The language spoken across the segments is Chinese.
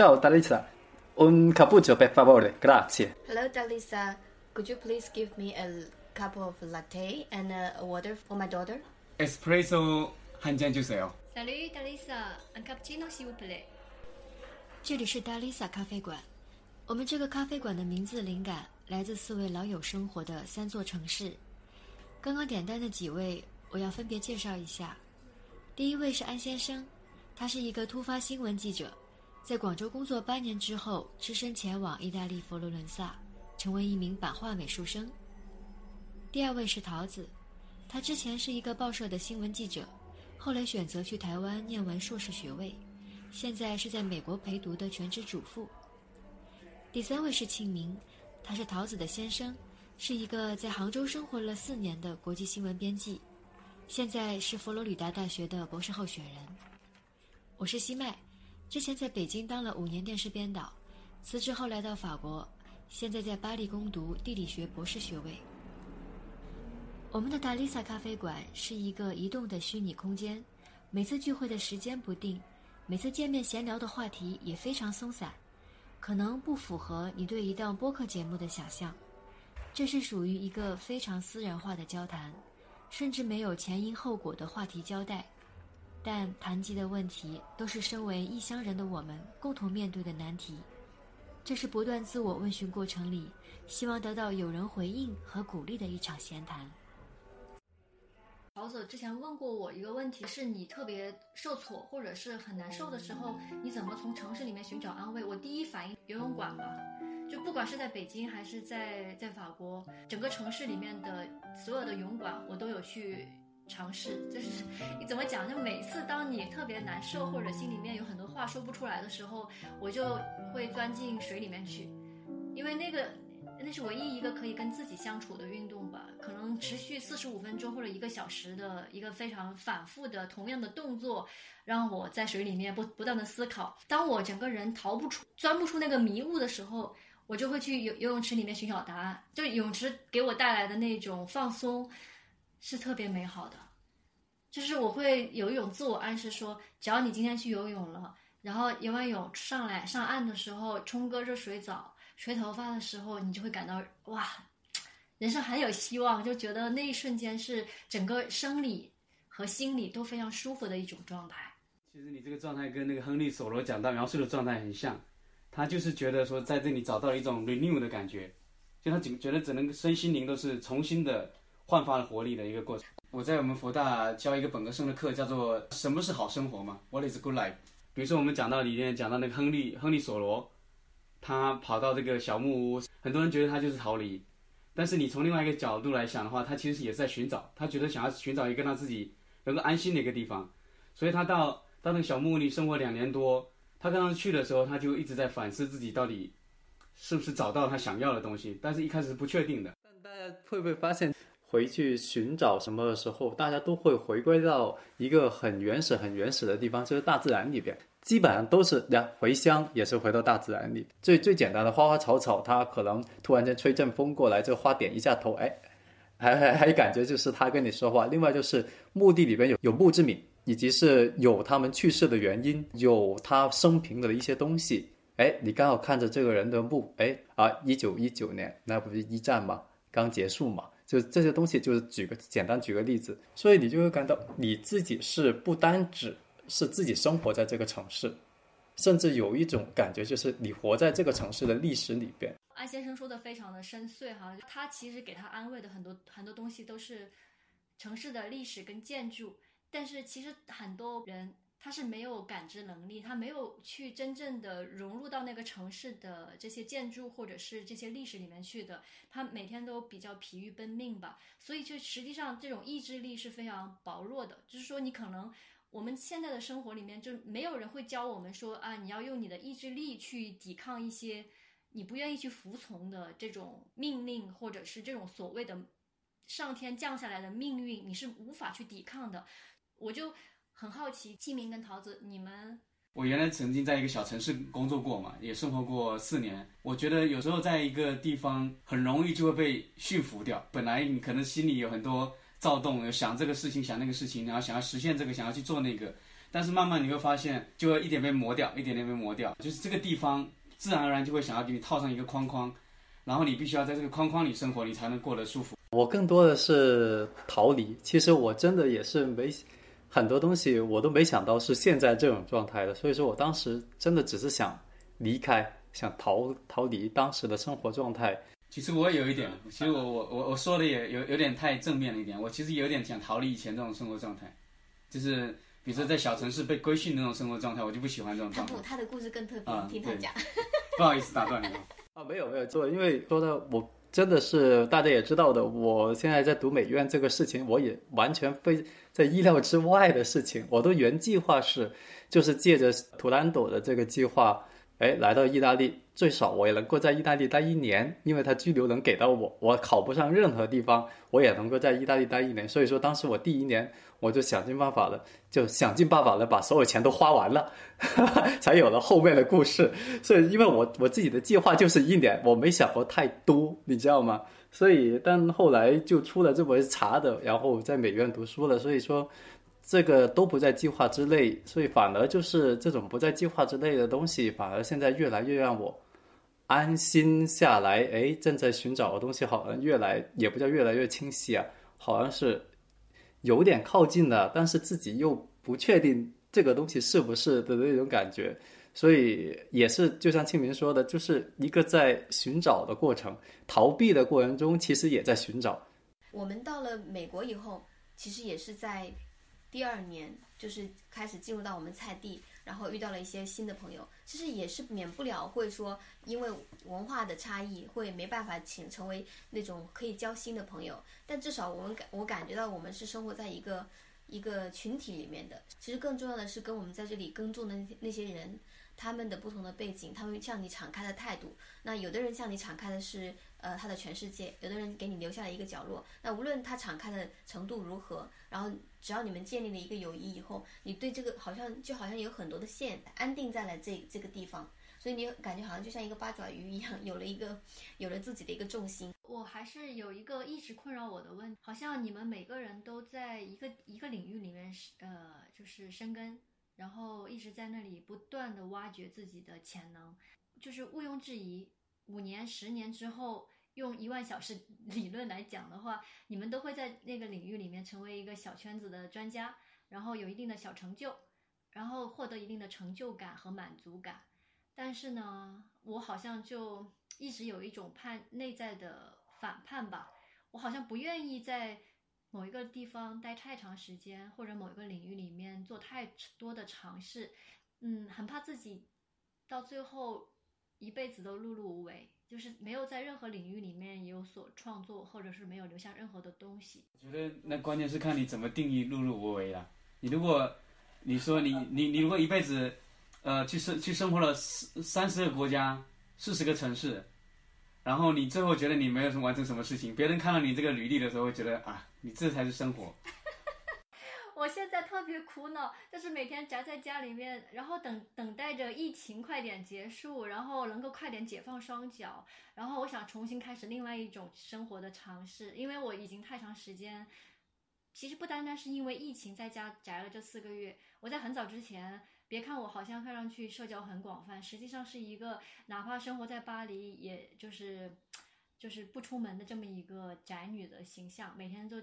Ciao Dalisa, un cappuccino per favore, grazie. Hello, Dalisa. Could you please give me a cup of latte and a water for my daughter? Espresso 한잔주세요。 Salut, Dalisa. Un cappuccino, s'il vous plaît. 这里是 Dalisa 咖啡馆。我们这个咖啡馆的名字灵感来自四位老友生活的三座城市。刚刚点单的几位，我要分别介绍一下。第一位是安先生，他是一个突发新闻记者， 在广州工作八年之后，只身前往意大利佛罗伦萨，成为一名版画美术生。第二位是桃子，他之前是一个报社的新闻记者，后来选择去台湾念完硕士学位，现在是在美国陪读的全职主妇。第三位是庆明，他是桃子的先生，是一个在杭州生活了四年的国际新闻编辑，现在是佛罗里达大学的博士候选人。我是西麦，之前在北京当了五年电视编导，辞职后来到法国，现在在巴黎攻读地理学博士学位。我们的达丽萨咖啡馆是一个移动的虚拟空间，每次聚会的时间不定，每次见面闲聊的话题也非常松散。可能不符合你对一档播客节目的想象，这是属于一个非常私人化的交谈，甚至没有前因后果的话题交代，但谈及的问题都是身为异乡人的我们共同面对的难题。这是不断自我问询过程里，希望得到有人回应和鼓励的一场闲谈。桃子之前问过我一个问题，是你特别受挫或者是很难受的时候，你怎么从城市里面寻找安慰？我第一反应游泳馆吧，就不管是在北京还是在在法国，整个城市里面的所有的泳馆我都有去尝试。就是 你怎么讲？就每次当你特别难受或者心里面有很多话说不出来的时候，我就会钻进水里面去，因为那个。那是唯一一个可以跟自己相处的运动吧，可能持续四十五分钟或者一个小时的一个非常反复的同样的动作，让我在水里面不不断的思考。当我整个人逃不出、钻不出那个迷雾的时候，我就会去游游泳池里面寻找答案。就泳池给我带来的那种放松，是特别美好的。就是我会有一种自我暗示，说只要你今天去游泳了，然后游完泳上来上岸的时候冲个热水澡。吹头发的时候，你就会感到哇，人生很有希望，就觉得那一瞬间是整个生理和心理都非常舒服的一种状态。其实你这个状态跟那个亨利·索罗讲到描述的状态很像，他就是觉得说在这里找到了一种 renew 的感觉，就他整觉得整个身心灵都是重新的焕发了活力的一个过程。我在我们佛大教一个本科生的课，叫做什么是好生活嘛？What is good life？比如说我们讲到里面讲到那个亨利·亨利·索罗。他跑到这个小木屋，很多人觉得他就是逃离，但是你从另外一个角度来想的话，他其实也是在寻找。他觉得想要寻找一个他自己能够安心的一个地方，所以他到到那个小木屋里生活两年多。他刚刚去的时候，他就一直在反思自己到底是不是找到他想要的东西，但是一开始是不确定的。但大家会不会发现，回去寻找什么的时候，大家都会回归到一个很原始、很原始的地方，就是大自然里边。基本上都是呀，回乡也是回到大自然里。最最简单的花花草草，它可能突然间吹阵风过来，这花点一下头，哎，还还还感觉就是他跟你说话。另外就是墓地里边有有墓志铭，以及是有他们去世的原因，有他生平的一些东西。哎，你刚好看着这个人的墓，哎啊，一九一九年，那不是一战嘛，刚结束嘛，就这些东西，就是举个简单举个例子，所以你就会感到你自己是不单只。是自己生活在这个城市，甚至有一种感觉，就是你活在这个城市的历史里边。安先生说的非常的深邃哈，他其实给他安慰的很多很多东西都是城市的历史跟建筑，但是其实很多人他是没有感知能力，他没有去真正的融入到那个城市的这些建筑或者是这些历史里面去的，他每天都比较疲于奔命吧，所以就实际上这种意志力是非常薄弱的，就是说你可能。我们现在的生活里面，就没有人会教我们说啊，你要用你的意志力去抵抗一些你不愿意去服从的这种命令，或者是这种所谓的上天降下来的命运，你是无法去抵抗的。我就很好奇，清明跟桃子，你们，我原来曾经在一个小城市工作过嘛，也生活过四年。我觉得有时候在一个地方很容易就会被驯服掉，本来你可能心里有很多。躁动，有想这个事情，想那个事情，然后想要实现这个，想要去做那个，但是慢慢你会发现，就会一点被磨掉，一点点被磨掉，就是这个地方自然而然就会想要给你套上一个框框，然后你必须要在这个框框里生活，你才能过得舒服。我更多的是逃离。其实我真的也是没很多东西，我都没想到是现在这种状态的。所以说我当时真的只是想离开，想逃逃离当时的生活状态。其实我也有一点，其实我我我我说的也有有点太正面了一点。我其实有点想逃离以前这种生活状态，就是比如说在小城市被规训那种生活状态，我就不喜欢这种状态他不，。他的故事更特别，听他讲。不好意思打断你啊。啊，没有没有做，因为说到我真的是大家也知道的，我现在在读美院这个事情，我也完全非在意料之外的事情。我的原计划是，就是借着图兰朵的这个计划，哎，来到意大利，最少我也能够在意大利待一年，因为他居留能给到我，我考不上任何地方，我也能够在意大利待一年。所以说，当时我第一年我就想尽办法了，就想尽办法的把所有钱都花完了，才有了后面的故事。所以，因为我我自己的计划就是一年，我没想过太多，你知道吗？所以，但后来就出了这本查的，然后在美院读书了，所以说这个都不在计划之内，所以反而就是这种不在计划之内的东西，反而现在越来越让我安心下来。哎，正在寻找的东西好像越来也不叫越来越清晰啊，好像是有点靠近了，但是自己又不确定这个东西是不是的那种感觉。所以也是，就像庆明说的，就是一个在寻找的过程，逃避的过程中，其实也在寻找。我们到了美国以后，其实也是在第二年，就是开始进入到我们菜地，然后遇到了一些新的朋友。其实也是免不了会说，因为文化的差异，会没办法请成为那种可以交心的朋友。但至少我们感我感觉到我们是生活在一个一个群体里面的。其实更重要的是跟我们在这里耕种的那些那些人。他们的不同的背景，他们向你敞开的态度，那有的人向你敞开的是呃他的全世界，有的人给你留下了一个角落。那无论他敞开的程度如何，然后只要你们建立了一个友谊以后，你对这个好像就好像有很多的线安定在了这这个地方，所以你感觉好像就像一个八爪鱼一样，有了一个有了自己的一个重心。我还是有一个一直困扰我的问，好像你们每个人都在一个一个领域里面是呃就是生根。然后一直在那里不断的挖掘自己的潜能，就是毋庸置疑，五年、十年之后，用一万小时理论来讲的话，你们都会在那个领域里面成为一个小圈子的专家，然后有一定的小成就，然后获得一定的成就感和满足感。但是呢，我好像就一直有一种叛内在的反叛吧，我好像不愿意在。某一个地方待太长时间，或者某一个领域里面做太多的尝试，嗯，很怕自己到最后一辈子都碌碌无为，就是没有在任何领域里面有所创作，或者是没有留下任何的东西。我觉得那关键是看你怎么定义碌碌无为了。你如果你说你你你如果一辈子，呃，去生去生活了三三十个国家，四十个城市。然后你最后觉得你没有什么完成什么事情，别人看到你这个履历的时候，会觉得啊，你这才是生活。我现在特别苦恼，就是每天宅在家里面，然后等等待着疫情快点结束，然后能够快点解放双脚，然后我想重新开始另外一种生活的尝试，因为我已经太长时间，其实不单单是因为疫情在家宅了这四个月，我在很早之前。别看我好像看上去社交很广泛，实际上是一个哪怕生活在巴黎，也就是就是不出门的这么一个宅女的形象，每天都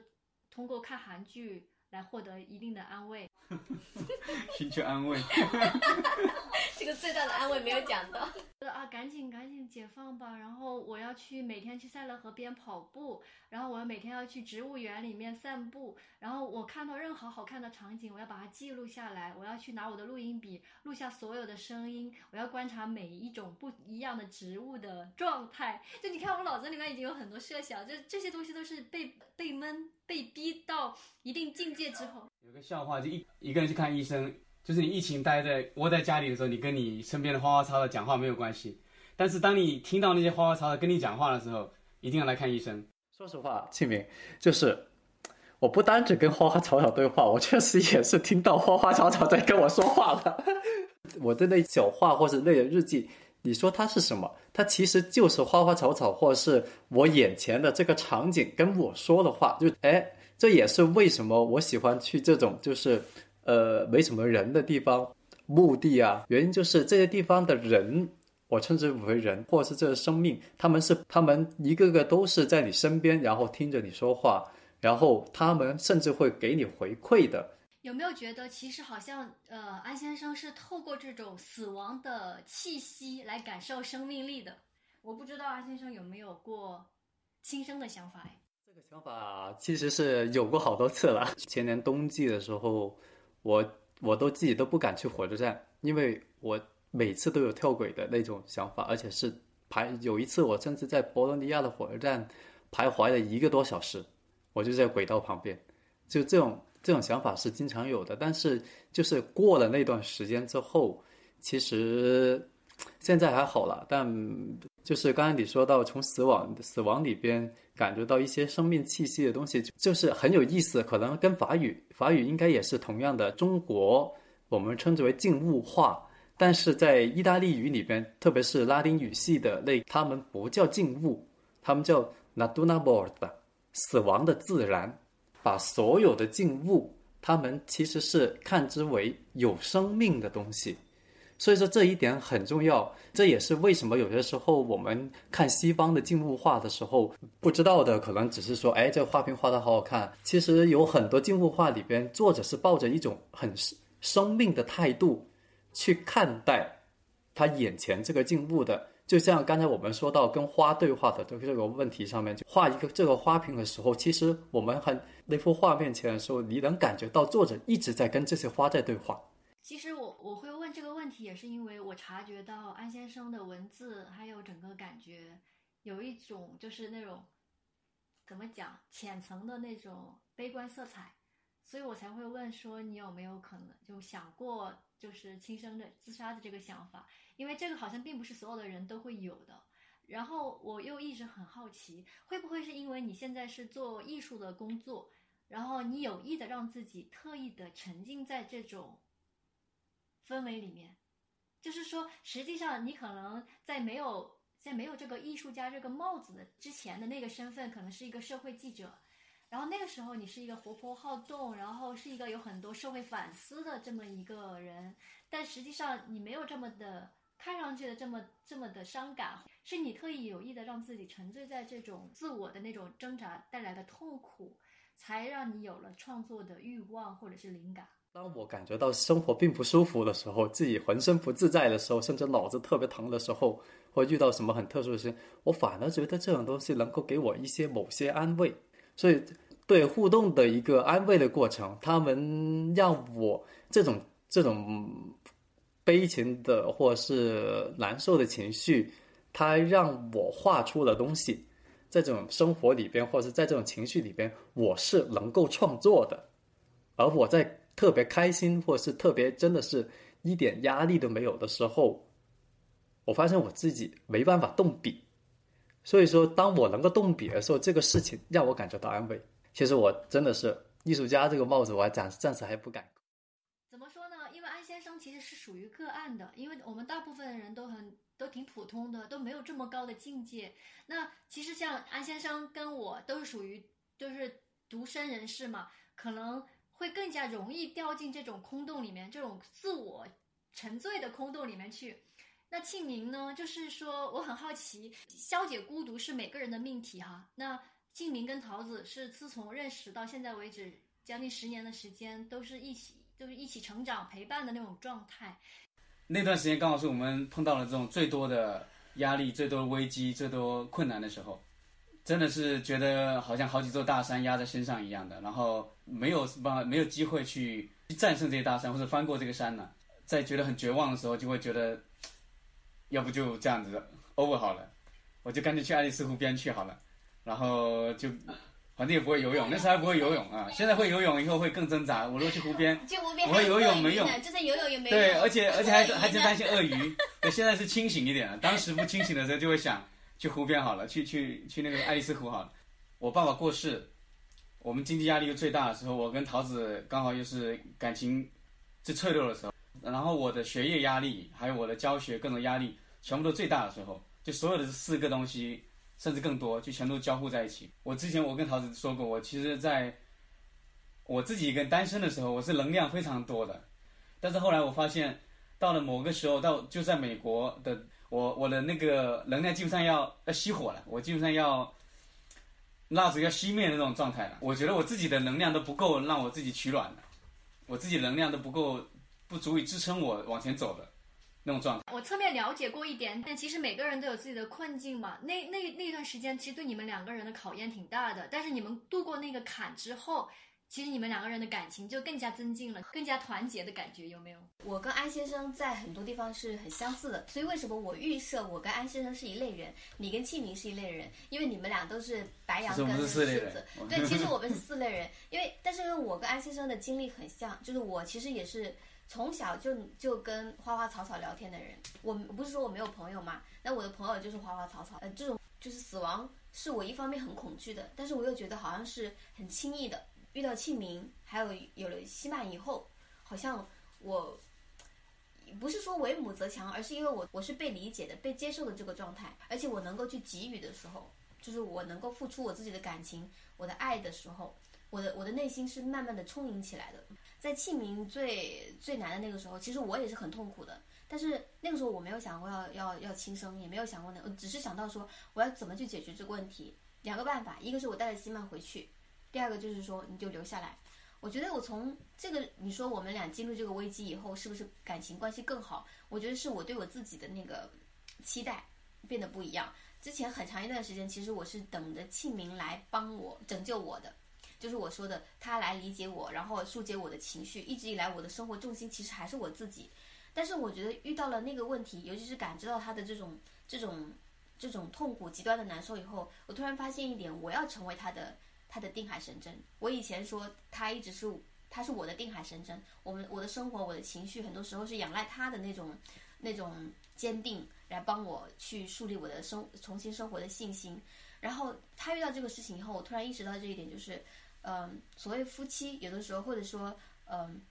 通过看韩剧来获得一定的安慰，寻求安慰。这个最大的安慰没有讲到。啊，赶紧赶紧解放吧！然后我要去每天去塞勒河边跑步，然后我要每天要去植物园里面散步，然后我看到任何好看的场景，我要把它记录下来，我要去拿我的录音笔录下所有的声音，我要观察每一种不一样的植物的状态。就你看，我脑子里面已经有很多设想，就这些东西都是被被闷、被逼到一定境界之后。有个笑话，就一一个人去看医生。就是你疫情待在窝在家里的时候，你跟你身边的花花草草讲话没有关系，但是当你听到那些花花草草跟你讲话的时候，一定要来看医生。说实话，庆明，就是我不单只跟花花草草对话，我确实也是听到花花草草在跟我说话了。我的那小话或者那的日记，你说它是什么？它其实就是花花草草，或者是我眼前的这个场景跟我说的话。就哎，这也是为什么我喜欢去这种就是。呃没什么人的地方，墓地啊，原因就是这些地方的人，我称之为人，或者是这个生命，他们是他们一个个都是在你身边，然后听着你说话，然后他们甚至会给你回馈的。有没有觉得，其实好像呃，安先生是透过这种死亡的气息来感受生命力的？我不知道安先生有没有过轻生的想法哎。这个想法其实是有过好多次了。前年冬季的时候，我我都自己都不敢去火车站，因为我每次都有跳轨的那种想法，而且是排有一次我甚至在博洛尼亚的火车站徘徊了一个多小时，我就在轨道旁边，就这种。这种想法是经常有的，但是就是过了那段时间之后，其实现在还好了。但就是刚才你说到从死亡死亡里边感觉到一些生命气息的东西，就是很有意思。可能跟法语法语应该也是同样的。中国我们称之为静物化，但是在意大利语里边，特别是拉丁语系的那，他们不叫静物，他们叫 natura morta，死亡的自然。把所有的静物，他们其实是看之为有生命的东西，所以说这一点很重要。这也是为什么有些时候我们看西方的静物画的时候，不知道的可能只是说，哎，这个画屏画的好好看。其实有很多静物画里边，作者是抱着一种很生命的态度去看待他眼前这个静物的。就像刚才我们说到跟花对话的这个这个问题上面，就画一个这个花瓶的时候，其实我们很那幅画面前的时候，你能感觉到作者一直在跟这些花在对话。其实我我会问这个问题，也是因为我察觉到安先生的文字还有整个感觉，有一种就是那种怎么讲浅层的那种悲观色彩，所以我才会问说你有没有可能就想过就是轻生的自杀的这个想法。因为这个好像并不是所有的人都会有的，然后我又一直很好奇，会不会是因为你现在是做艺术的工作，然后你有意的让自己特意的沉浸在这种氛围里面，就是说，实际上你可能在没有在没有这个艺术家这个帽子的之前的那个身份，可能是一个社会记者，然后那个时候你是一个活泼好动，然后是一个有很多社会反思的这么一个人，但实际上你没有这么的。看上去的这么这么的伤感，是你特意有意的让自己沉醉在这种自我的那种挣扎带来的痛苦，才让你有了创作的欲望或者是灵感。当我感觉到生活并不舒服的时候，自己浑身不自在的时候，甚至脑子特别疼的时候，或遇到什么很特殊的事情，我反而觉得这种东西能够给我一些某些安慰。所以，对互动的一个安慰的过程，他们让我这种这种。悲情的或是难受的情绪，它让我画出了东西，在这种生活里边，或者是在这种情绪里边，我是能够创作的。而我在特别开心，或是特别真的是一点压力都没有的时候，我发现我自己没办法动笔。所以说，当我能够动笔的时候，这个事情让我感觉到安慰。其实我真的是艺术家这个帽子，我还暂暂时还不敢。是属于个案的，因为我们大部分人都很都挺普通的，都没有这么高的境界。那其实像安先生跟我都是属于就是独身人士嘛，可能会更加容易掉进这种空洞里面，这种自我沉醉的空洞里面去。那庆明呢，就是说我很好奇，消解孤独是每个人的命题哈。那庆明跟桃子是自从认识到现在为止将近十年的时间，都是一起。就是一起成长、陪伴的那种状态。那段时间刚好是我们碰到了这种最多的压力、最多的危机、最多困难的时候，真的是觉得好像好几座大山压在身上一样的，然后没有办法、没有机会去战胜这些大山或者翻过这个山呢。在觉得很绝望的时候，就会觉得，要不就这样子 over 好了，我就干脆去爱丽丝湖边去好了，然后就。反正也不会游泳，那时候还不会游泳啊。现在会游泳，以后会更挣扎。我如果去湖边，我会游泳没用，就算游泳也没用。对，而且 而且还还真担心鳄鱼。对，现在是清醒一点了。当时不清醒的时候，就会想去湖边好了，去去去那个爱丽丝湖好了。我爸爸过世，我们经济压力又最大的时候，我跟桃子刚好又是感情最脆弱的时候，然后我的学业压力，还有我的教学各种压力，全部都最大的时候，就所有的四个东西。甚至更多，就全都交互在一起。我之前我跟桃子说过，我其实，在我自己一个单身的时候，我是能量非常多的，但是后来我发现，到了某个时候，到就在美国的我我的那个能量基本上要要熄火了，我基本上要蜡烛要熄灭的那种状态了。我觉得我自己的能量都不够让我自己取暖了，我自己能量都不够，不足以支撑我往前走的种状态。我侧面了解过一点，但其实每个人都有自己的困境嘛。那那那段时间，其实对你们两个人的考验挺大的。但是你们度过那个坎之后，其实你们两个人的感情就更加增进了，更加团结的感觉，有没有？我跟安先生在很多地方是很相似的，所以为什么我预设我跟安先生是一类人，你跟庆明是一类人？因为你们俩都是白羊跟狮子。对，其实我们是四类人，因为但是因为我跟安先生的经历很像，就是我其实也是从小就就跟花花草草聊天的人。我不是说我没有朋友嘛，那我的朋友就是花花草草，呃，这种就是死亡是我一方面很恐惧的，但是我又觉得好像是很轻易的。遇到庆明，还有有了西曼以后，好像我不是说为母则强，而是因为我我是被理解的、被接受的这个状态，而且我能够去给予的时候，就是我能够付出我自己的感情、我的爱的时候，我的我的内心是慢慢的充盈起来的。在庆明最最难的那个时候，其实我也是很痛苦的，但是那个时候我没有想过要要要轻生，也没有想过那，只是想到说我要怎么去解决这个问题。两个办法，一个是我带着西曼回去，第二个就是说你就留下来。我觉得我从这个你说我们俩进入这个危机以后，是不是感情关系更好？我觉得是我对我自己的那个期待变得不一样。之前很长一段时间，其实我是等着庆明来帮我拯救我的，就是我说的他来理解我，然后疏解我的情绪。一直以来，我的生活重心其实还是我自己。但是我觉得遇到了那个问题，尤其是感知到他的这种这种这种痛苦、极端的难受以后，我突然发现一点，我要成为他的。他的定海神针。我以前说他一直是他是我的定海神针，我们我的生活我的情绪很多时候是仰赖他的那种那种坚定来帮我去树立我的生重新生活的信心。然后他遇到这个事情以后，我突然意识到这一点，就是嗯，所谓夫妻有的时候或者说嗯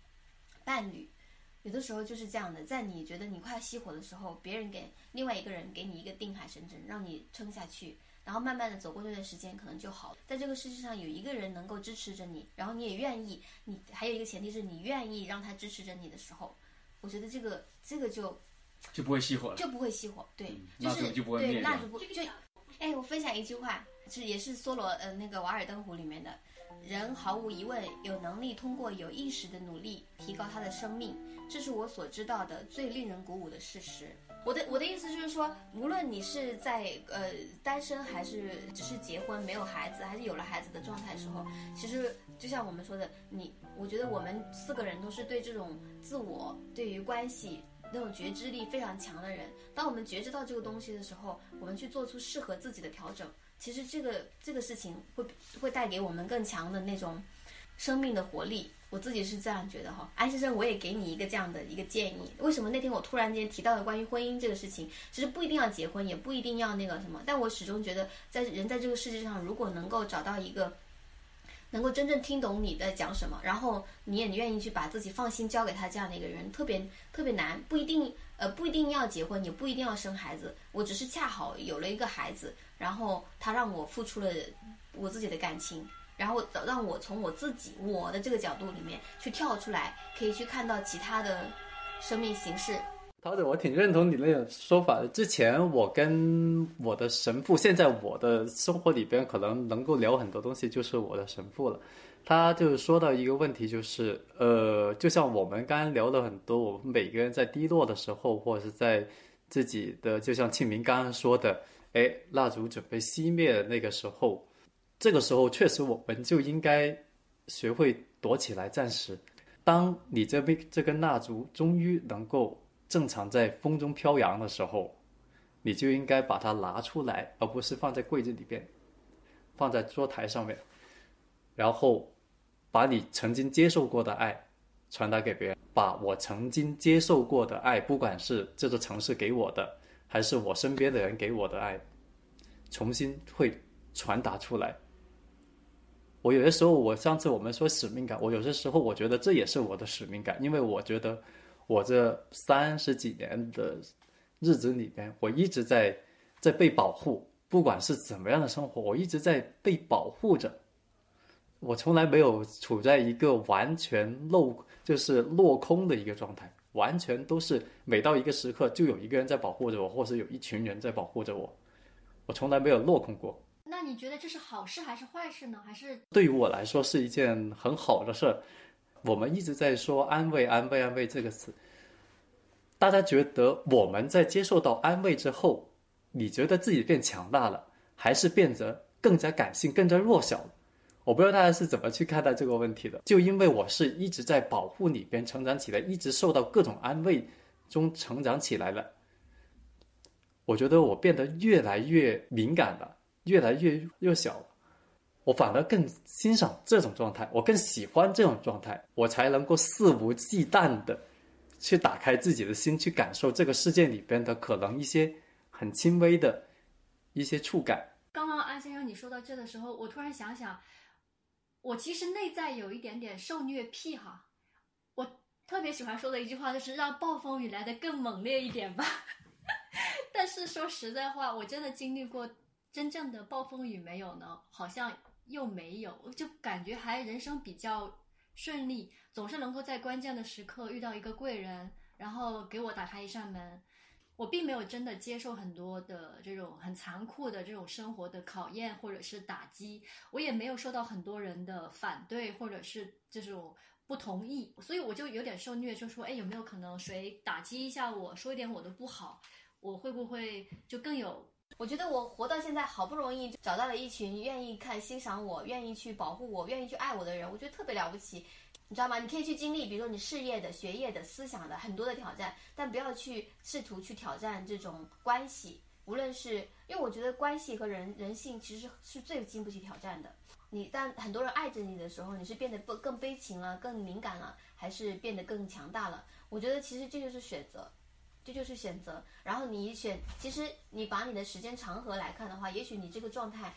伴侣，有的时候就是这样的，在你觉得你快要熄火的时候，别人给另外一个人给你一个定海神针，让你撑下去。然后慢慢的走过这段时间，可能就好了。在这个世界上有一个人能够支持着你，然后你也愿意，你还有一个前提是你愿意让他支持着你的时候，我觉得这个这个就就不会熄火了，就不会熄火。对，嗯就不会对灭掉蜡烛不就，哎，我分享一句话，是也是梭罗呃那个《瓦尔登湖》里面的，人毫无疑问有能力通过有意识的努力提高他的生命，这是我所知道的最令人鼓舞的事实。我的我的意思就是说，无论你是在呃单身还是只是结婚没有孩子，还是有了孩子的状态时候，其实就像我们说的，你我觉得我们四个人都是对这种自我、对于关系那种觉知力非常强的人。当我们觉知到这个东西的时候，我们去做出适合自己的调整，其实这个这个事情会会带给我们更强的那种生命的活力。我自己是这样觉得哈，安先生，我也给你一个这样的一个建议。为什么那天我突然间提到了关于婚姻这个事情？其实不一定要结婚，也不一定要那个什么，但我始终觉得，在人在这个世界上，如果能够找到一个能够真正听懂你在讲什么，然后你也愿意去把自己放心交给他这样的一个人，特别特别难。不一定呃不一定要结婚，也不一定要生孩子。我只是恰好有了一个孩子，然后他让我付出了我自己的感情。然后让我从我自己我的这个角度里面去跳出来，可以去看到其他的生命形式。陶子，我挺认同你那种说法的。之前我跟我的神父，现在我的生活里边可能能够聊很多东西，就是我的神父了。他就是说到一个问题，就是呃，就像我们刚刚聊了很多，我们每个人在低落的时候，或者是在自己的，就像庆明刚刚说的，哎，蜡烛准备熄灭的那个时候。这个时候，确实我们就应该学会躲起来，暂时。当你这边这根蜡烛终于能够正常在风中飘扬的时候，你就应该把它拿出来，而不是放在柜子里边，放在桌台上面，然后把你曾经接受过的爱传达给别人。把我曾经接受过的爱，不管是这座城市给我的，还是我身边的人给我的爱，重新会传达出来。我有些时候，我上次我们说使命感，我有些时候我觉得这也是我的使命感，因为我觉得我这三十几年的日子里边，我一直在在被保护，不管是怎么样的生活，我一直在被保护着。我从来没有处在一个完全落就是落空的一个状态，完全都是每到一个时刻就有一个人在保护着我，或是有一群人在保护着我，我从来没有落空过。你觉得这是好事还是坏事呢？还是对于我来说是一件很好的事儿。我们一直在说“安慰、安慰、安慰”这个词，大家觉得我们在接受到安慰之后，你觉得自己变强大了，还是变得更加感性、更加弱小？我不知道大家是怎么去看待这个问题的。就因为我是一直在保护里边成长起来，一直受到各种安慰中成长起来了，我觉得我变得越来越敏感了，越来越弱小。我反而更欣赏这种状态，我更喜欢这种状态，我才能够肆无忌惮的去打开自己的心，去感受这个世界里边的可能一些很轻微的一些触感。刚刚安先生你说到这的时候，我突然想想，我其实内在有一点点受虐癖哈，我特别喜欢说的一句话就是让暴风雨来得更猛烈一点吧。但是说实在话，我真的经历过真正的暴风雨没有呢？好像。又没有，就感觉还人生比较顺利，总是能够在关键的时刻遇到一个贵人，然后给我打开一扇门。我并没有真的接受很多的这种很残酷的这种生活的考验或者是打击，我也没有受到很多人的反对或者是这种不同意，所以我就有点受虐，就说，哎，有没有可能谁打击一下我，说一点我的不好，我会不会就更有？我觉得我活到现在，好不容易找到了一群愿意看、欣赏我、愿意去保护我、愿意去爱我的人，我觉得特别了不起，你知道吗？你可以去经历，比如说你事业的、学业的、思想的很多的挑战，但不要去试图去挑战这种关系。无论是因为我觉得关系和人人性其实是最经不起挑战的。你当很多人爱着你的时候，你是变得不更悲情了、更敏感了，还是变得更强大了？我觉得其实这就是选择。这就是选择，然后你选，其实你把你的时间长河来看的话，也许你这个状态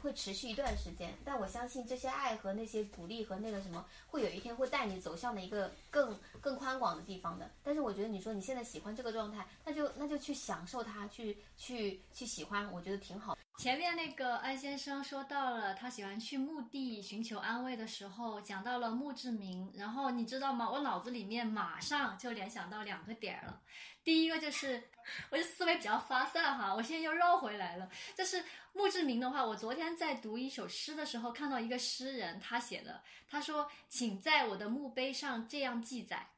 会持续一段时间，但我相信这些爱和那些鼓励和那个什么，会有一天会带你走向的一个更更宽广的地方的。但是我觉得你说你现在喜欢这个状态，那就那就去享受它，去去去喜欢，我觉得挺好。前面那个安先生说到了他喜欢去墓地寻求安慰的时候，讲到了墓志铭，然后你知道吗？我脑子里面马上就联想到两个点儿了。第一个就是，我的思维比较发散哈，我现在又绕回来了。就是墓志铭的话，我昨天在读一首诗的时候，看到一个诗人他写的，他说：“请在我的墓碑上这样记载，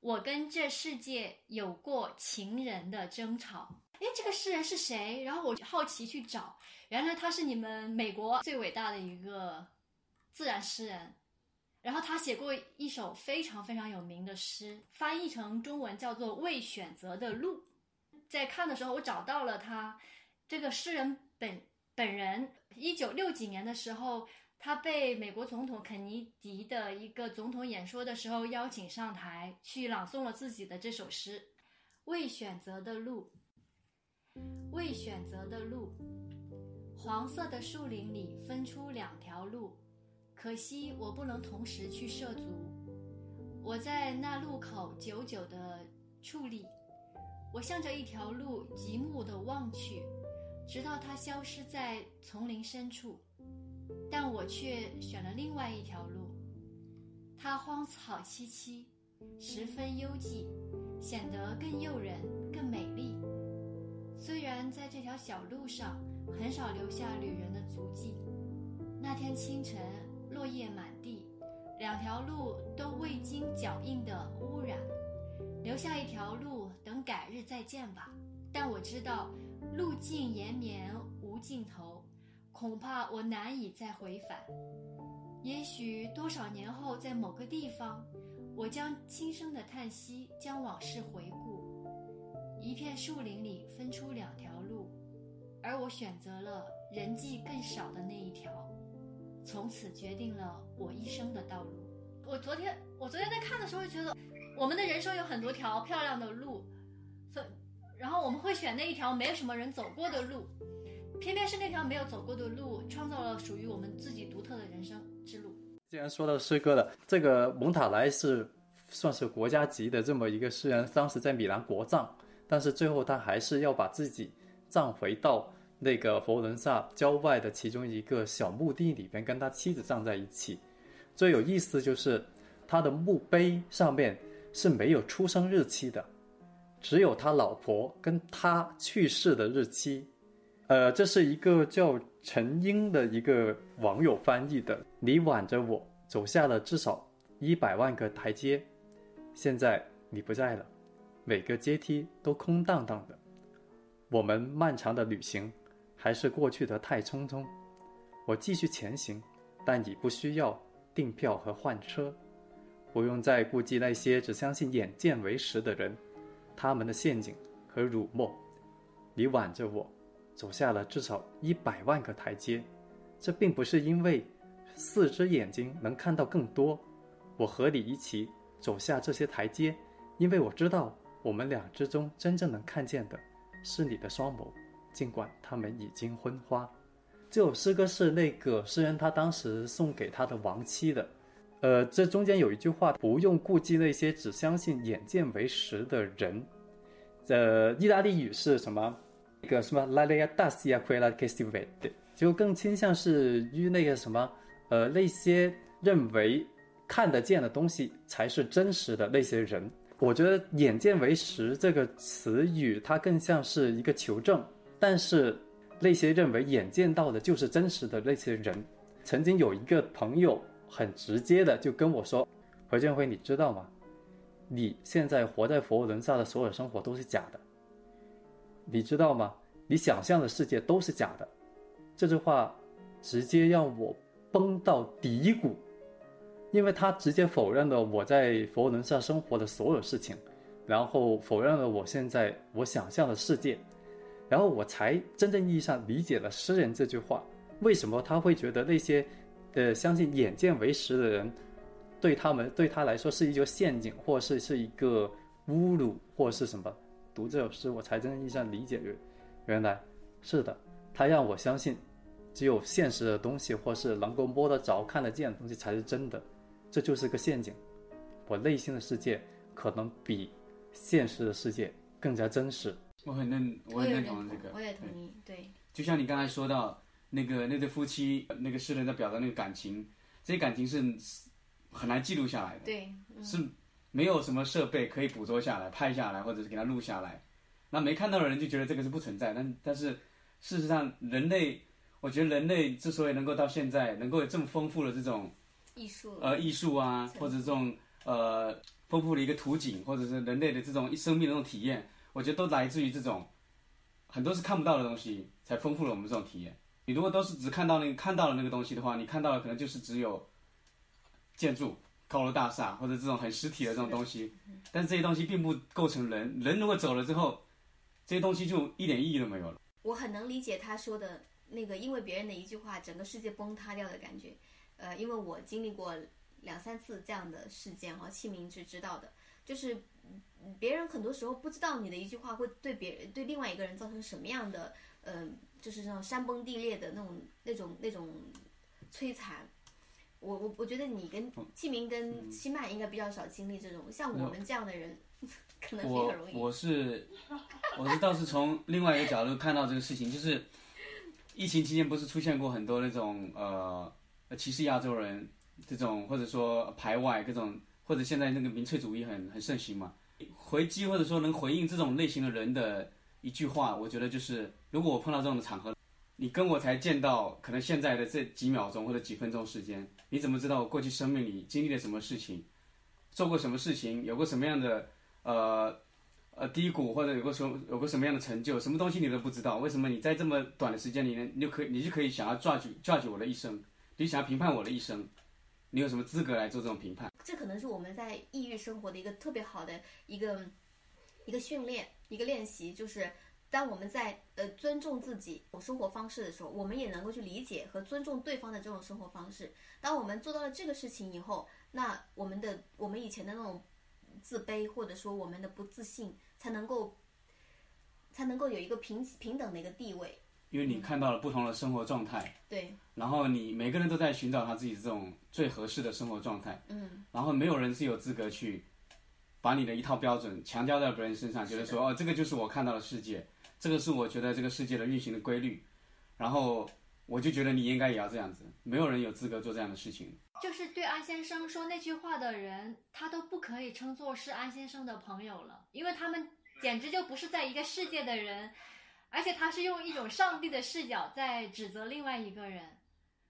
我跟这世界有过情人的争吵。”哎，这个诗人是谁？然后我好奇去找，原来他是你们美国最伟大的一个自然诗人。然后他写过一首非常非常有名的诗，翻译成中文叫做《未选择的路》。在看的时候，我找到了他这个诗人本本人。一九六几年的时候，他被美国总统肯尼迪的一个总统演说的时候邀请上台，去朗诵了自己的这首诗《未选择的路》。未选择的路，黄色的树林里分出两条路，可惜我不能同时去涉足。我在那路口久久地矗立，我向着一条路极目地望去，直到它消失在丛林深处。但我却选了另外一条路，它荒草萋萋，十分幽寂，显得更诱人、更美丽。虽然在这条小路上很少留下旅人的足迹，那天清晨落叶满地，两条路都未经脚印的污染，留下一条路等改日再见吧。但我知道路径延绵无尽头，恐怕我难以再回返。也许多少年后，在某个地方，我将轻声的叹息，将往事回顾。一片树林里分出两条路，而我选择了人迹更少的那一条，从此决定了我一生的道路。我昨天，我昨天在看的时候觉得，我们的人生有很多条漂亮的路，分，然后我们会选那一条没有什么人走过的路，偏偏是那条没有走过的路，创造了属于我们自己独特的人生之路。既然说到诗歌了，这个蒙塔莱是算是国家级的这么一个诗人，当时在米兰国葬。但是最后他还是要把自己葬回到那个佛罗伦萨郊外的其中一个小墓地里边，跟他妻子葬在一起。最有意思就是他的墓碑上面是没有出生日期的，只有他老婆跟他去世的日期。呃，这是一个叫陈英的一个网友翻译的。你挽着我走下了至少一百万个台阶，现在你不在了，每个阶梯都空荡荡的。我们漫长的旅行还是过去的太匆匆。我继续前行，但已不需要订票和换车，不用再顾及那些只相信眼见为实的人，他们的陷阱和辱没。你挽着我。走下了至少一百万个台阶，这并不是因为四只眼睛能看到更多。我和你一起走下这些台阶，因为我知道我们俩之中真正能看见的是你的双眸，尽管它们已经昏花。这首诗歌是那个诗人他当时送给他的亡妻的。呃，这中间有一句话：不用顾忌那些只相信眼见为实的人。呃，意大利语是什么？那个什么，la la da sia quella che si vede，就更倾向是于那个什么，呃，那些认为看得见的东西才是真实的那些人。我觉得“眼见为实”这个词语，它更像是一个求证。但是那些认为眼见到的就是真实的那些人，曾经有一个朋友很直接的就跟我说：“何建辉，你知道吗？你现在活在佛罗伦萨的所有生活都是假的。”你知道吗？你想象的世界都是假的。这句话直接让我崩到底谷，因为他直接否认了我在佛罗伦萨生活的所有事情，然后否认了我现在我想象的世界，然后我才真正意义上理解了诗人这句话。为什么他会觉得那些呃相信眼见为实的人，对他们对他来说是一个陷阱，或是是一个侮辱，或是什么？读这首诗，我才真正意义上理解，原来是的，他让我相信，只有现实的东西，或是能够摸得着、看得见的东西才是真的，这就是个陷阱。我内心的世界可能比现实的世界更加真实。我很认，我很认同这个，我也同意。对，就像你刚才说到那个那对夫妻，那个诗人在表达那个感情，这些感情是很难记录下来的，对，是。没有什么设备可以捕捉下来、拍下来，或者是给它录下来，那没看到的人就觉得这个是不存在。但但是事实上，人类，我觉得人类之所以能够到现在能够有这么丰富的这种艺术，呃，艺术啊，或者这种呃丰富的一个图景，或者是人类的这种生命的这种体验，我觉得都来自于这种很多是看不到的东西，才丰富了我们这种体验。你如果都是只看到那个看到了那个东西的话，你看到的可能就是只有建筑。高楼大厦或者这种很实体的这种东西，但是这些东西并不构成人。人如果走了之后，这些东西就一点意义都没有了。我很能理解他说的那个，因为别人的一句话，整个世界崩塌掉的感觉。呃，因为我经历过两三次这样的事件哈，器明是知道的，就是别人很多时候不知道你的一句话会对别人对另外一个人造成什么样的，嗯，就是那种山崩地裂的那种那种那种摧残。我我我觉得你跟季明跟七麦应该比较少经历这种，像我们这样的人，可能比较容易。我我是我是倒是从另外一个角度看到这个事情，就是疫情期间不是出现过很多那种呃歧视亚洲人这种，或者说排外各种，或者现在那个民粹主义很很盛行嘛，回击或者说能回应这种类型的人的一句话，我觉得就是如果我碰到这种场合。你跟我才见到，可能现在的这几秒钟或者几分钟时间，你怎么知道我过去生命里经历了什么事情，做过什么事情，有过什么样的呃呃低谷，或者有过什么有过什么样的成就，什么东西你都不知道？为什么你在这么短的时间里，你就可以你就可以想要抓住抓住我的一生，你想要评判我的一生，你有什么资格来做这种评判？这可能是我们在异域生活的一个特别好的一个一个训练，一个练习，就是。当我们在呃尊重自己生活方式的时候，我们也能够去理解和尊重对方的这种生活方式。当我们做到了这个事情以后，那我们的我们以前的那种自卑或者说我们的不自信，才能够才能够有一个平平等的一个地位。因为你看到了不同的生活状态，对，然后你每个人都在寻找他自己这种最合适的生活状态，嗯，然后没有人是有资格去把你的一套标准强加在别人身上，觉得说哦，这个就是我看到的世界。这个是我觉得这个世界的运行的规律，然后我就觉得你应该也要这样子，没有人有资格做这样的事情。就是对安先生说那句话的人，他都不可以称作是安先生的朋友了，因为他们简直就不是在一个世界的人，而且他是用一种上帝的视角在指责另外一个人，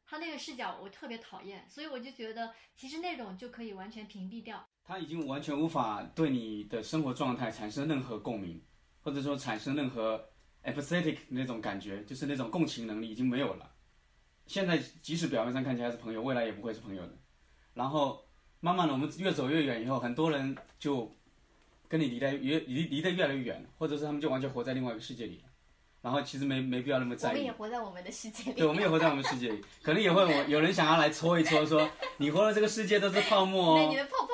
他那个视角我特别讨厌，所以我就觉得其实那种就可以完全屏蔽掉。他已经完全无法对你的生活状态产生任何共鸣，或者说产生任何 empathetic 那种感觉，就是那种共情能力已经没有了。现在即使表面上看起来是朋友，未来也不会是朋友的。然后慢慢的，我们越走越远以后，很多人就跟你离得越离离得越来越远，或者是他们就完全活在另外一个世界里了。然后其实没没必要那么在意我们也。活在我们的世界里。对，我们也活在我们世界里，可能也会有有人想要来戳一戳，说你活的这个世界都是泡沫对哦你，的泡泡，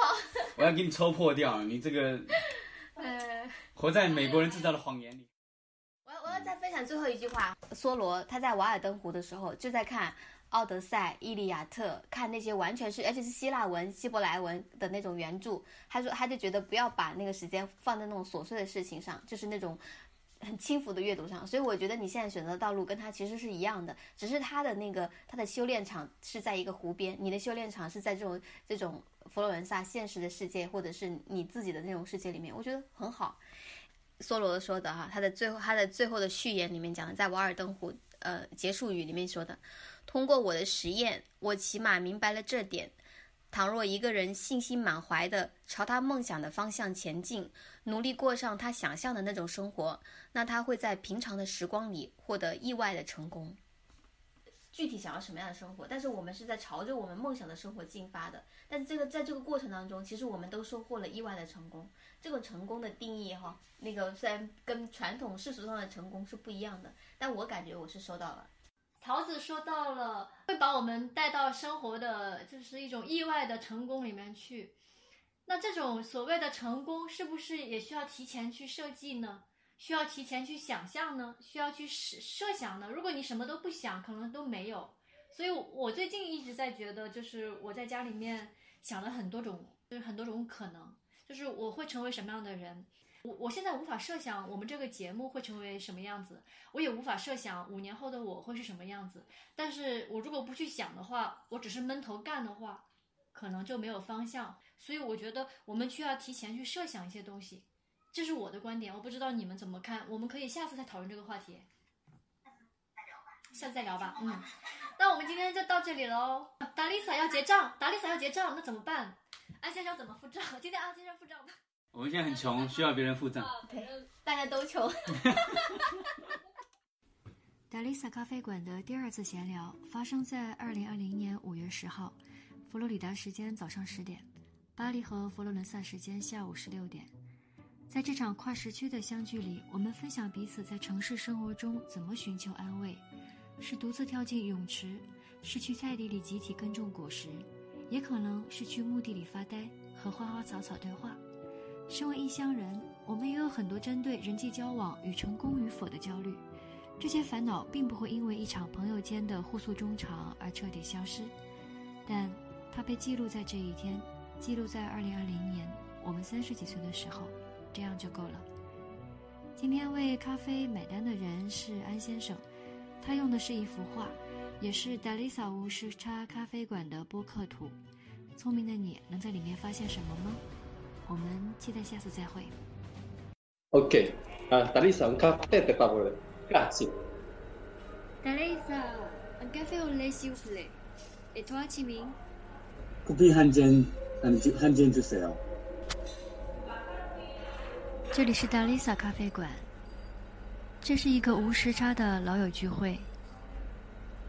我要给你戳破掉，你这个 呃，活在美国人制造的谎言里。我要我要再分享最后一句话。梭罗他在瓦尔登湖的时候就在看《奥德赛》《伊利亚特》，看那些完全是而且是希腊文、希伯来文的那种原著。他说他就觉得不要把那个时间放在那种琐碎的事情上，就是那种。很轻浮的阅读上，所以我觉得你现在选择的道路跟他其实是一样的，只是他的那个他的修炼场是在一个湖边，你的修炼场是在这种这种佛罗伦萨现实的世界，或者是你自己的那种世界里面，我觉得很好。梭罗说的哈，他的最后他的最后的序言里面讲的，在瓦尔登湖呃结束语里面说的，通过我的实验，我起码明白了这点。倘若一个人信心满怀的朝他梦想的方向前进，努力过上他想象的那种生活，那他会在平常的时光里获得意外的成功。具体想要什么样的生活，但是我们是在朝着我们梦想的生活进发的。但是这个在这个过程当中，其实我们都收获了意外的成功。这个成功的定义哈，那个虽然跟传统世俗上的成功是不一样的，但我感觉我是收到了。桃子说到了，会把我们带到生活的就是一种意外的成功里面去。那这种所谓的成功，是不是也需要提前去设计呢？需要提前去想象呢？需要去设设想呢？如果你什么都不想，可能都没有。所以，我最近一直在觉得，就是我在家里面想了很多种，就是很多种可能，就是我会成为什么样的人。我我现在无法设想我们这个节目会成为什么样子，我也无法设想五年后的我会是什么样子。但是我如果不去想的话，我只是闷头干的话，可能就没有方向。所以我觉得我们需要提前去设想一些东西，这是我的观点。我不知道你们怎么看，我们可以下次再讨论这个话题。下次再聊吧，下次再聊吧嗯，那我们今天就到这里喽。达丽萨要结账，达丽萨要结账，那怎么办？安先生怎么付账？今天安先生付账吧。我们现在很穷，需要别人付账。对，大家都穷。达丽萨咖啡馆的第二次闲聊发生在二零二零年五月十号，佛罗里达时间早上十点，巴黎和佛罗伦萨时间下午十六点。在这场跨时区的相聚里，我们分享彼此在城市生活中怎么寻求安慰：是独自跳进泳池，是去菜地里集体耕种果实，也可能是去墓地里发呆，和花花草草对话。身为异乡人，我们也有很多针对人际交往与成功与否的焦虑。这些烦恼并不会因为一场朋友间的互诉衷肠而彻底消失，但它被记录在这一天，记录在二零二零年我们三十几岁的时候，这样就够了。今天为咖啡买单的人是安先生，他用的是一幅画，也是达丽萨无时差咖啡馆的播客图。聪明的你能在里面发现什么吗？我们期待下次再会。 Ok, ah, Talisa, un caffè per favore. Grazie. Teresa, un café au lait s'il vous plaît. Et toi, Qiming 커피 한 잔, 아니, 주- 한잔 주세요. 这里是达丽萨咖啡馆，这是一个无时差的老友聚会。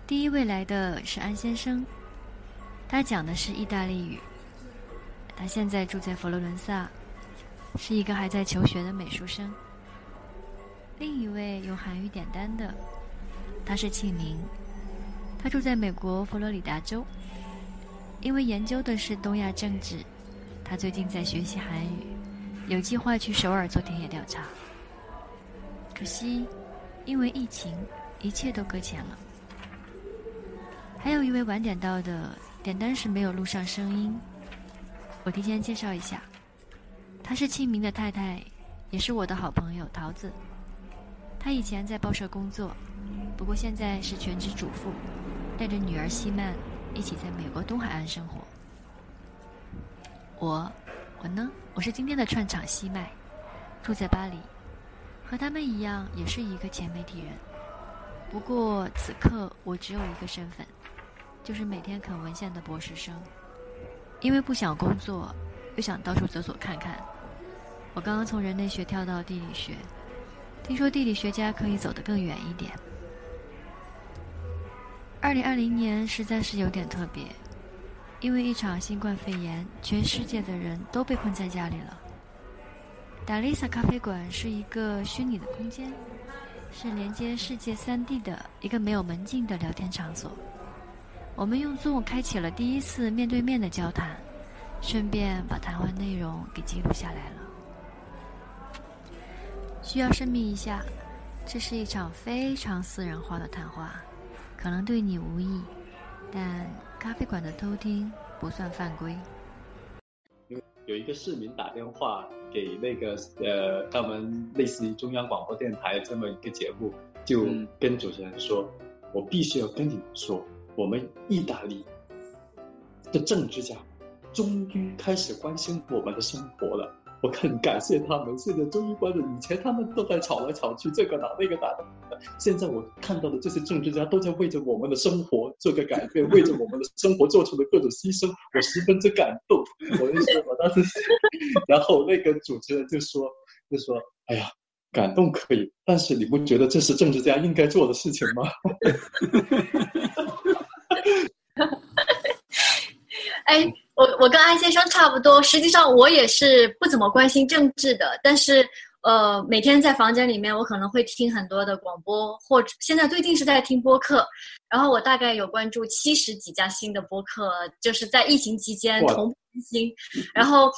第一位来的是安先生，他讲的是意大利语。 他现在住在佛罗伦萨，是一个还在求学的美术生。另一位用韩语点单的，他是庆明，他住在美国佛罗里达州，因为研究的是东亚政治，他最近在学习韩语。有计划去首尔做田野调查，可惜因为疫情，一切都搁浅了。还有一位晚点到的，点单时没有录上声音，我提前介绍一下，她是庆明的太太，也是我的好朋友桃子。她以前在报社工作，不过现在是全职主妇，带着女儿西曼一起在美国东海岸生活。我，我呢，我是今天的串场西麦，住在巴黎，和他们一样，也是一个前媒体人。不过此刻我只有一个身份，就是每天啃文献的博士生。因为不想工作，又想到处走走看看，我刚刚从人类学跳到地理学。听说地理学家可以走得更远一点。二零二零年实在是有点特别，因为一场新冠肺炎，全世界的人都被困在家里了。达丽萨咖啡馆是一个虚拟的空间，是连接世界三地的一个没有门禁的聊天场所。我们用 Zoom 开启了第一次面对面的交谈，顺便把谈话内容给记录下来了。需要声明一下，这是一场非常私人化的谈话，可能对你无益，但咖啡馆的偷听不算犯规。有一个市民打电话给那个呃，他们类似于中央广播电台这么一个节目，就跟主持人说：“我必须要跟你们说，我们意大利的政治家终于开始关心我们的生活了。”我很感谢他们，现在终于关注。以前他们都在吵来吵去，这个打那个打的。现在我看到的这些政治家都在为着我们的生活做个改变，为着我们的生活做出了各种牺牲，我十分之感动。我就说，我当时，然后那个主持人就说，就说，哎呀，感动可以，但是你不觉得这是政治家应该做的事情吗？哎。我我跟安先生差不多，实际上我也是不怎么关心政治的，但是呃，每天在房间里面，我可能会听很多的广播，或者现在最近是在听播客，然后我大概有关注七十几家新的播客，就是在疫情期间同步更新，然后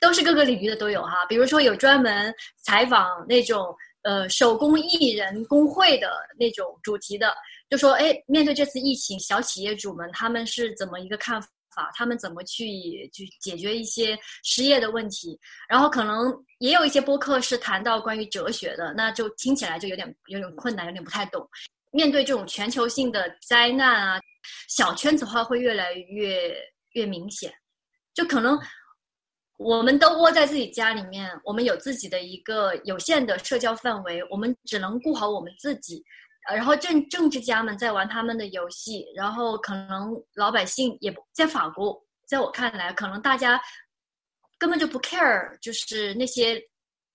都是各个领域的都有哈，比如说有专门采访那种呃手工艺人工会的那种主题的，就说哎，面对这次疫情，小企业主们他们是怎么一个看法？法他们怎么去去解决一些失业的问题？然后可能也有一些播客是谈到关于哲学的，那就听起来就有点有点困难，有点不太懂。面对这种全球性的灾难啊，小圈子化会越来越越明显。就可能我们都窝在自己家里面，我们有自己的一个有限的社交范围，我们只能顾好我们自己。呃，然后政政治家们在玩他们的游戏，然后可能老百姓也不在法国，在我看来，可能大家根本就不 care，就是那些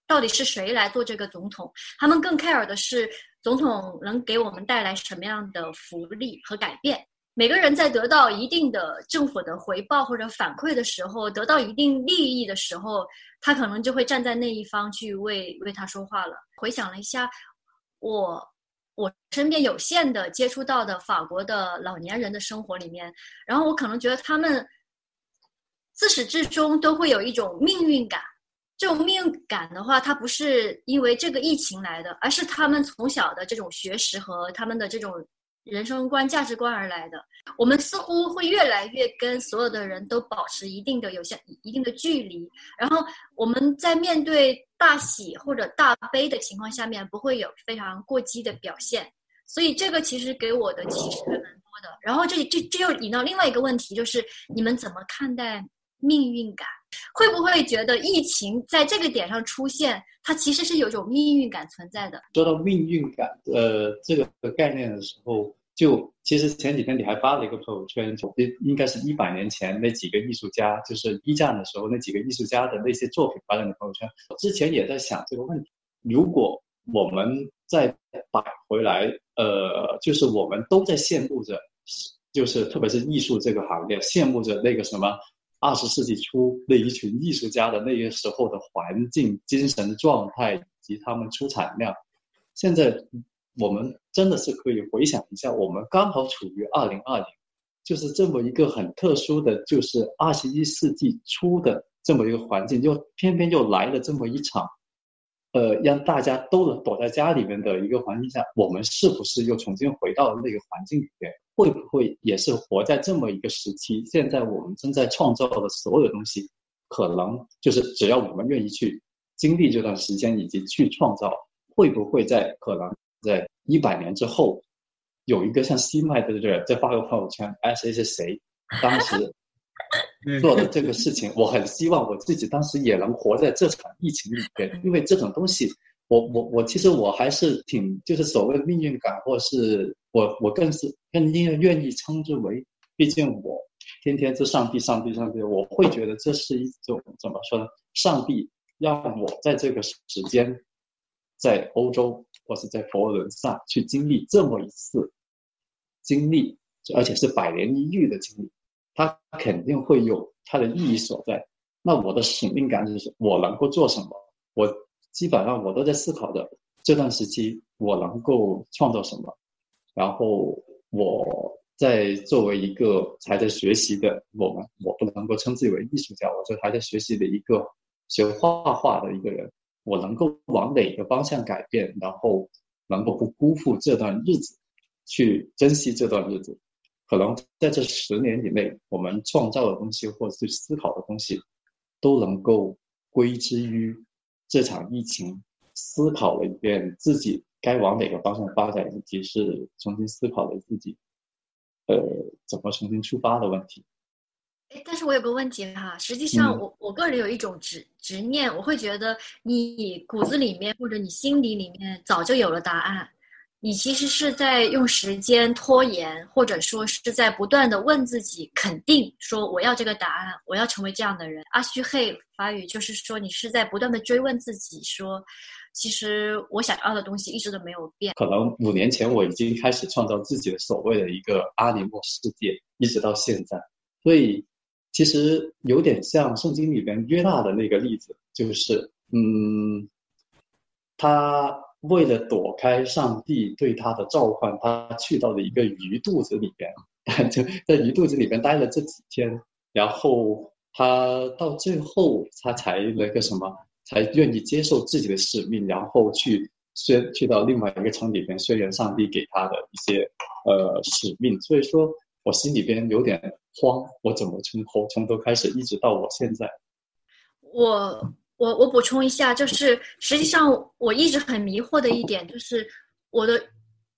到底是谁来做这个总统，他们更 care 的是总统能给我们带来什么样的福利和改变。每个人在得到一定的政府的回报或者反馈的时候，得到一定利益的时候，他可能就会站在那一方去为为他说话了。回想了一下，我。我身边有限的接触到的法国的老年人的生活里面，然后我可能觉得他们自始至终都会有一种命运感。这种命运感的话，它不是因为这个疫情来的，而是他们从小的这种学识和他们的这种。人生观、价值观而来的，我们似乎会越来越跟所有的人都保持一定的有限、一定的距离。然后我们在面对大喜或者大悲的情况下面，不会有非常过激的表现。所以这个其实给我的启示还蛮多的。然后这这这又引到另外一个问题，就是你们怎么看待命运感？会不会觉得疫情在这个点上出现，它其实是有一种命运感存在的？说到命运感，呃，这个概念的时候。就其实前几天你还发了一个朋友圈，应应该是一百年前那几个艺术家，就是一战的时候那几个艺术家的那些作品发在你朋友圈。之前也在想这个问题，如果我们再摆回来，呃，就是我们都在羡慕着，就是特别是艺术这个行业，羡慕着那个什么二十世纪初那一群艺术家的那个时候的环境、精神状态以及他们出产量，现在。我们真的是可以回想一下，我们刚好处于二零二零，就是这么一个很特殊的，就是二十一世纪初的这么一个环境，又偏偏又来了这么一场，呃，让大家都能躲在家里面的一个环境下，我们是不是又重新回到了那个环境里面？会不会也是活在这么一个时期？现在我们正在创造的所有东西，可能就是只要我们愿意去经历这段时间以及去创造，会不会在可能？在一百年之后，有一个像西麦的人在发个朋友圈，哎，谁谁谁当时做的这个事情，我很希望我自己当时也能活在这场疫情里边，因为这种东西，我我我其实我还是挺就是所谓的命运感，或是我我更是更愿愿意称之为，毕竟我天天是上帝上帝上帝，我会觉得这是一种怎么说呢？上帝让我在这个时间，在欧洲或是在佛罗伦萨去经历这么一次。经历，而且是百年一遇的经历，它肯定会有它的意义所在。那我的使命感就是我能够做什么？我基本上我都在思考的这段时期，我能够创造什么？然后我在作为一个还在学习的我们，我不能够称自己为艺术家，我是还在学习的一个学画画的一个人，我能够往哪个方向改变？然后能够不辜负这段日子？去珍惜这段日子，可能在这十年以内，我们创造的东西或者是思考的东西，都能够归之于这场疫情。思考了一遍自己该往哪个方向发展，以及是重新思考了自己，呃，怎么重新出发的问题。哎，但是我有个问题哈，实际上我我个人有一种执执念，我会觉得你骨子里面或者你心底里面早就有了答案。你其实是在用时间拖延，或者说是在不断的问自己，肯定说我要这个答案，我要成为这样的人。阿虚嘿法语就是说，你是在不断的追问自己，说其实我想要的东西一直都没有变。可能五年前我已经开始创造自己的所谓的一个阿尼莫世界，一直到现在。所以其实有点像圣经里边约纳的那个例子，就是嗯，他。为了躲开上帝对他的召唤，他去到了一个鱼肚子里边，就在鱼肚子里边待了这几天，然后他到最后他才那个什么，才愿意接受自己的使命，然后去宣去到另外一个城里边宣扬上帝给他的一些呃使命。所以说我心里边有点慌，我怎么从头从头开始一直到我现在，我。我我补充一下，就是实际上我一直很迷惑的一点就是，我的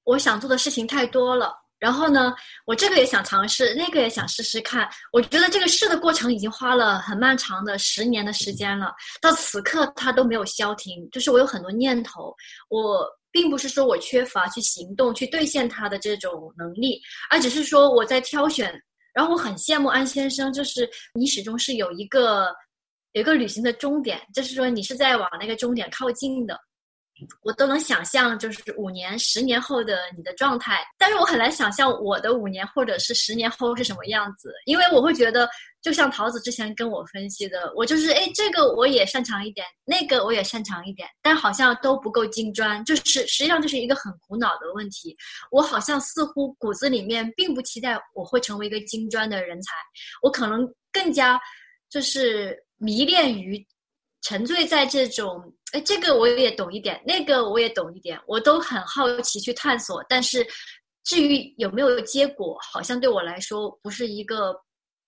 我想做的事情太多了。然后呢，我这个也想尝试，那个也想试试看。我觉得这个试的过程已经花了很漫长的十年的时间了，到此刻它都没有消停。就是我有很多念头，我并不是说我缺乏去行动去兑现它的这种能力，而只是说我在挑选。然后我很羡慕安先生，就是你始终是有一个。有一个旅行的终点，就是说你是在往那个终点靠近的，我都能想象，就是五年、十年后的你的状态。但是我很难想象我的五年或者是十年后是什么样子，因为我会觉得，就像桃子之前跟我分析的，我就是哎，这个我也擅长一点，那个我也擅长一点，但好像都不够精专，就是实际上就是一个很苦恼的问题。我好像似乎骨子里面并不期待我会成为一个精专的人才，我可能更加就是。迷恋于沉醉在这种，哎，这个我也懂一点，那个我也懂一点，我都很好奇去探索。但是，至于有没有结果，好像对我来说不是一个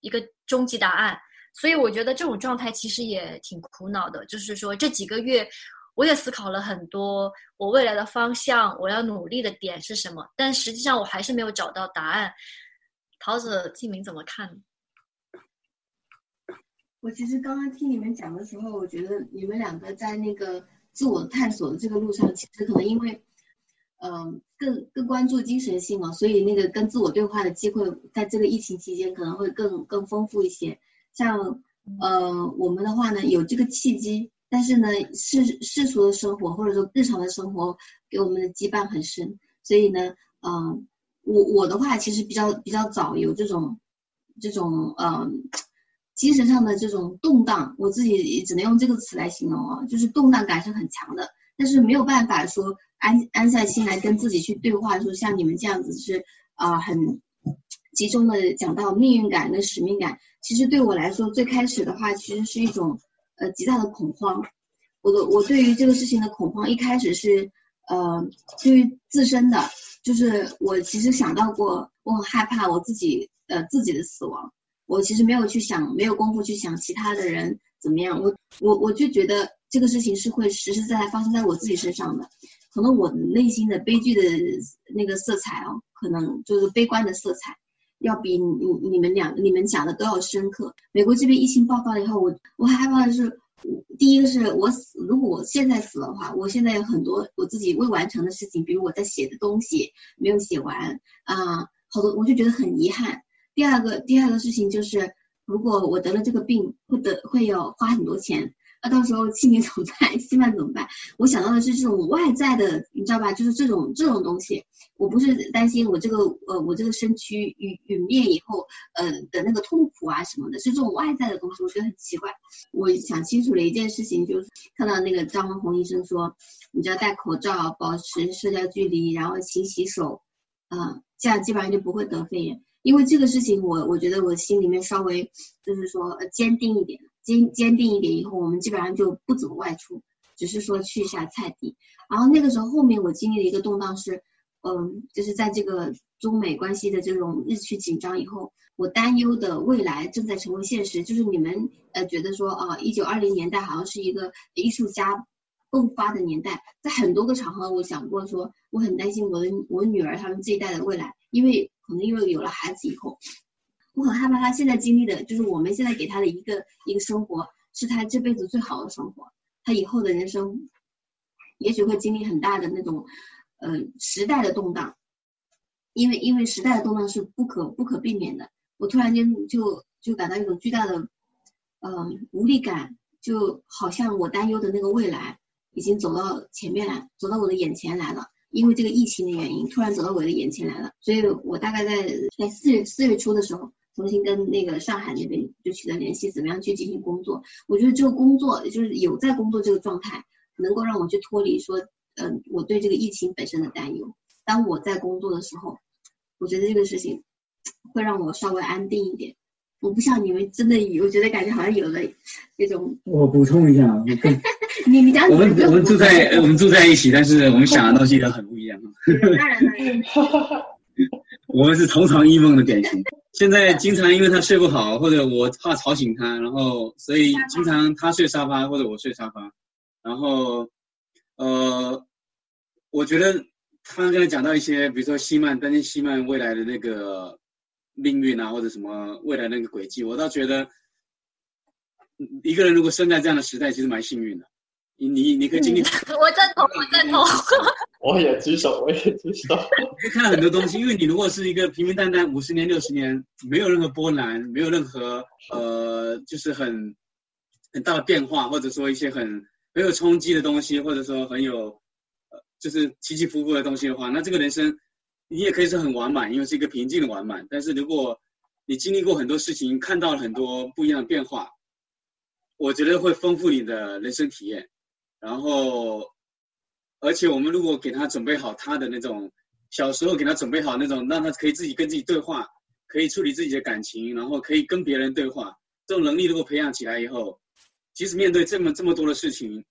一个终极答案。所以，我觉得这种状态其实也挺苦恼的。就是说，这几个月我也思考了很多，我未来的方向，我要努力的点是什么？但实际上，我还是没有找到答案。桃子、静明怎么看？我其实刚刚听你们讲的时候，我觉得你们两个在那个自我探索的这个路上，其实可能因为，嗯，更更关注精神性嘛，所以那个跟自我对话的机会，在这个疫情期间可能会更更丰富一些。像，呃，我们的话呢，有这个契机，但是呢，世世俗的生活或者说日常的生活给我们的羁绊很深，所以呢，嗯，我我的话其实比较比较早有这种这种嗯。精神上的这种动荡，我自己也只能用这个词来形容啊，就是动荡感是很强的，但是没有办法说安安下心来跟自己去对话，说像你们这样子是啊很集中的讲到命运感跟使命感。其实对我来说，最开始的话其实是一种呃极大的恐慌。我的我对于这个事情的恐慌，一开始是呃对于自身的，就是我其实想到过，我很害怕我自己呃自己的死亡。我其实没有去想，没有功夫去想其他的人怎么样。我我我就觉得这个事情是会实实在在发生在我自己身上的。可能我内心的悲剧的那个色彩哦，可能就是悲观的色彩，要比你你们两你们讲的都要深刻。美国这边疫情爆发了以后，我我害怕的是，第一个是我死，如果我现在死的话，我现在有很多我自己未完成的事情，比如我在写的东西没有写完啊，好多我就觉得很遗憾。第二个第二个事情就是，如果我得了这个病，会得会有花很多钱。那到时候清明怎么办？西饭怎么办？我想到的是这种外在的，你知道吧？就是这种这种东西，我不是担心我这个呃我这个身躯陨陨灭以后呃的那个痛苦啊什么的，是这种外在的东西，我觉得很奇怪。我想清楚了一件事情，就是看到那个张文宏医生说，你只要戴口罩，保持社交距离，然后勤洗手，啊，这样基本上就不会得肺炎。因为这个事情，我我觉得我心里面稍微就是说坚定一点。坚坚定一点，以后我们基本上就不怎么外出，只是说去一下菜地。然后那个时候后面我经历了一个动荡是，嗯，就是在这个中美关系的这种日趋紧张以后，我担忧的未来正在成为现实。就是你们呃觉得说啊，一九二零年代好像是一个艺术家迸发的年代，在很多个场合我想过说，我很担心我的我女儿他们这一代的未来，因为可能因为有了孩子以后。我很害怕他现在经历的，就是我们现在给他的一个一个生活，是他这辈子最好的生活。他以后的人生，也许会经历很大的那种，呃，时代的动荡，因为因为时代的动荡是不可不可避免的。我突然间就就感到一种巨大的，嗯，无力感，就好像我担忧的那个未来已经走到前面来，走到我的眼前来了。因为这个疫情的原因，突然走到我的眼前来了，所以我大概在在四月四月初的时候。重新跟那个上海那边就取得联系，怎么样去进行工作？我觉得这个工作就是有在工作这个状态，能够让我去脱离说，嗯，我对这个疫情本身的担忧。当我在工作的时候，我觉得这个事情会让我稍微安定一点。我不像你们真的，我觉得感觉好像有了那种。我补充一下，你你讲。我们我们住在我们住在一起，但是我们想的东西都很不一样。当然了。我们是同床异梦的典型。现在经常因为他睡不好，或者我怕吵醒他，然后所以经常他睡沙发或者我睡沙发。然后，呃，我觉得他刚才讲到一些，比如说西曼担心西曼未来的那个命运啊，或者什么未来那个轨迹，我倒觉得一个人如果生在这样的时代，其实蛮幸运的。你你你可以经历，我赞同，我赞同。我也举手，我也举手。可以看到很多东西，因为你如果是一个平平淡淡五十年、六十年，没有任何波澜，没有任何呃，就是很很大的变化，或者说一些很没有冲击的东西，或者说很有呃，就是起起伏伏的东西的话，那这个人生你也可以是很完满，因为是一个平静的完满。但是如果你经历过很多事情，看到了很多不一样的变化，我觉得会丰富你的人生体验。然后，而且我们如果给他准备好他的那种小时候给他准备好那种，让他可以自己跟自己对话，可以处理自己的感情，然后可以跟别人对话，这种能力如果培养起来以后，即使面对这么这么多的事情，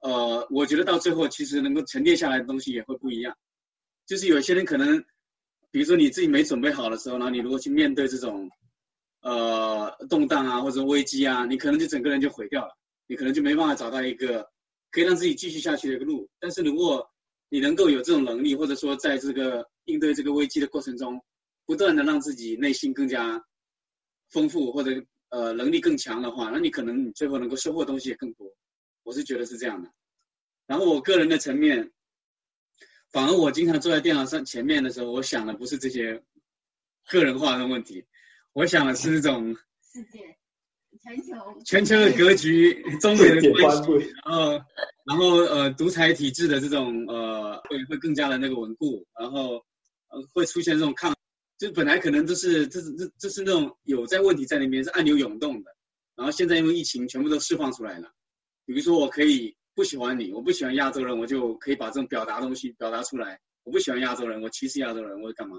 呃，我觉得到最后其实能够沉淀下来的东西也会不一样。就是有些人可能，比如说你自己没准备好的时候，然后你如果去面对这种，呃，动荡啊或者危机啊，你可能就整个人就毁掉了，你可能就没办法找到一个。可以让自己继续下去的一个路，但是如果你能够有这种能力，或者说在这个应对这个危机的过程中，不断的让自己内心更加丰富，或者呃能力更强的话，那你可能你最后能够收获的东西也更多。我是觉得是这样的。然后我个人的层面，反而我经常坐在电脑上前面的时候，我想的不是这些个人化的问题，我想的是那种世界。全球全球的格局，中美的关系，然后然后呃独裁体制的这种呃会会更加的那个稳固，然后呃会出现这种抗，就本来可能都是这是这这是那种有在问题在那边是暗流涌动的，然后现在因为疫情全部都释放出来了，比如说我可以不喜欢你，我不喜欢亚洲人，我就可以把这种表达东西表达出来，我不喜欢亚洲人，我歧视亚洲人，我干嘛？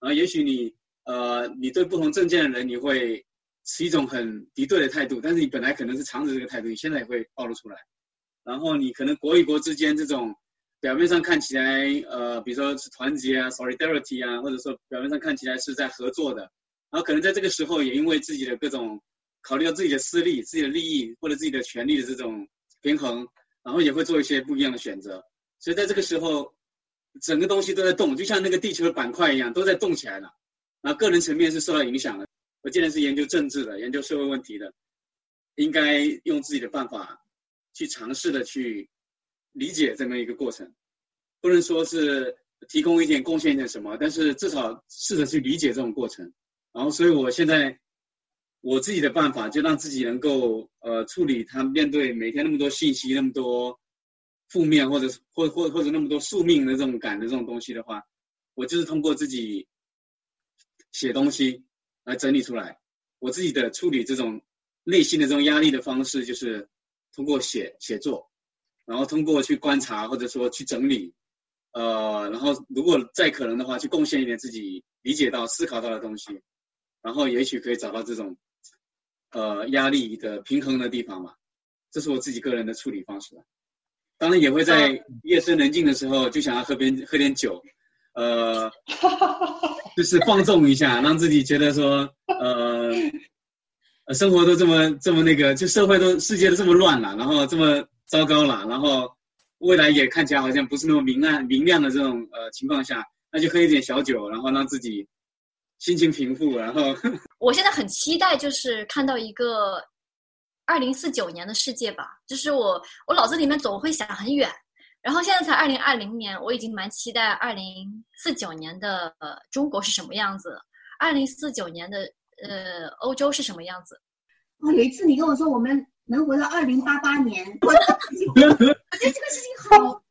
然后也许你呃你对不同政见的人你会。是一种很敌对的态度，但是你本来可能是藏着这个态度，你现在也会暴露出来。然后你可能国与国之间这种表面上看起来，呃，比如说是团结啊，solidarity 啊，或者说表面上看起来是在合作的，然后可能在这个时候也因为自己的各种考虑到自己的私利、自己的利益或者自己的权利的这种平衡，然后也会做一些不一样的选择。所以在这个时候，整个东西都在动，就像那个地球的板块一样，都在动起来了。然后个人层面是受到影响的。我既然是研究政治的，研究社会问题的，应该用自己的办法去尝试的去理解这么一个过程，不能说是提供一点贡献一点什么，但是至少试着去理解这种过程。然后，所以我现在我自己的办法就让自己能够呃处理他面对每天那么多信息，那么多负面或者或或或者那么多宿命的这种感的这种东西的话，我就是通过自己写东西来整理出来。我自己的处理这种内心的这种压力的方式，就是通过写写作，然后通过去观察或者说去整理，呃，然后如果再可能的话，去贡献一点自己理解到、思考到的东西。然后也许可以找到这种，呃，压力的平衡的地方吧，这是我自己个人的处理方式。当然也会在夜深人静的时候，就想要喝边喝点酒，呃，就是放纵一下，让自己觉得说，呃，生活都这么这么那个，就社会都世界都这么乱了，然后这么糟糕了，然后未来也看起来好像不是那么明暗明亮的这种呃情况下，那就喝一点小酒，然后让自己。心情平复，然后 我现在很期待，就是看到一个二零四九年的世界吧。就是我我脑子里面总会想很远，然后现在才二零二零年，我已经蛮期待二零四九年的呃中国是什么样子，二零四九年的呃欧洲是什么样子。哦，有一次你跟我说我们能活到二零八八年，我 觉得这个事情好，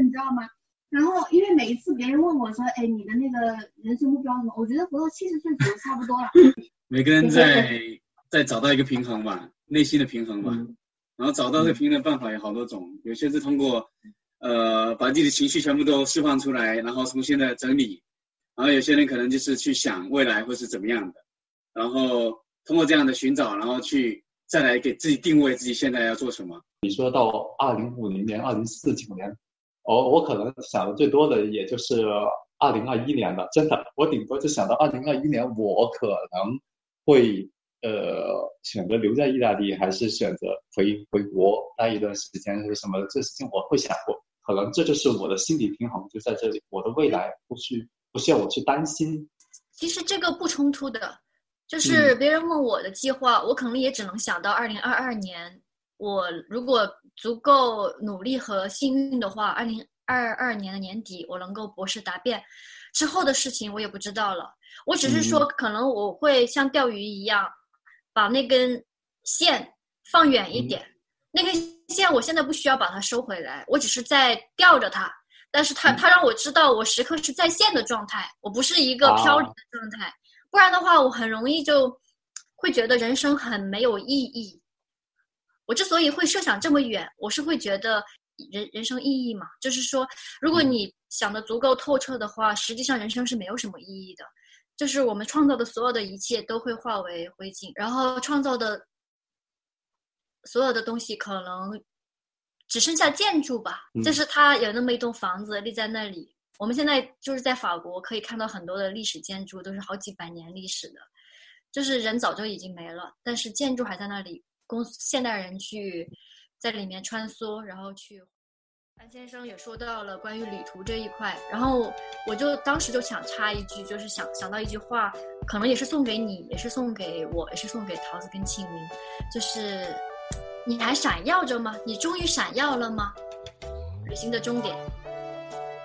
你知道吗？然后，因为每一次别人问我说：“哎，你的那个人生目标什么？”我觉得活到七十岁左右差不多了。每个人在在找到一个平衡吧，内心的平衡吧。然后找到这个平衡的办法有好多种，有些是通过呃把自己的情绪全部都释放出来，然后重新的整理。然后有些人可能就是去想未来会是怎么样的，然后通过这样的寻找，然后去再来给自己定位自己现在要做什么。你说到二零五零年、二零四九年。我我可能想的最多的也就是二零二一年了，真的，我顶多就想到二零二一年，我可能会呃选择留在意大利，还是选择回回国待一段时间，是什么？这事情我会想过，可能这就是我的心理平衡就在这里，我的未来不需不需要我去担心。其实这个不冲突的，就是别人问我的计划，我可能也只能想到二零二二年。我如果足够努力和幸运的话，二零二二年的年底我能够博士答辩，之后的事情我也不知道了。我只是说，可能我会像钓鱼一样，把那根线放远一点。那根线我现在不需要把它收回来，我只是在吊着它。但是它它让我知道我时刻是在线的状态，我不是一个飘离的状态。不然的话，我很容易就会觉得人生很没有意义。我之所以会设想这么远，我是会觉得人人生意义嘛，就是说，如果你想的足够透彻的话，实际上人生是没有什么意义的，就是我们创造的所有的一切都会化为灰烬，然后创造的所有的东西可能只剩下建筑吧，就是它有那么一栋房子立在那里。我们现在就是在法国可以看到很多的历史建筑，都是好几百年历史的，就是人早就已经没了，但是建筑还在那里。供现代人去在里面穿梭，然后去。安先生也说到了关于旅途这一块，然后我就当时就想插一句，就是想想到一句话，可能也是送给你，也是送给我，也是送给桃子跟庆明，就是你还闪耀着吗？你终于闪耀了吗？旅行的终点，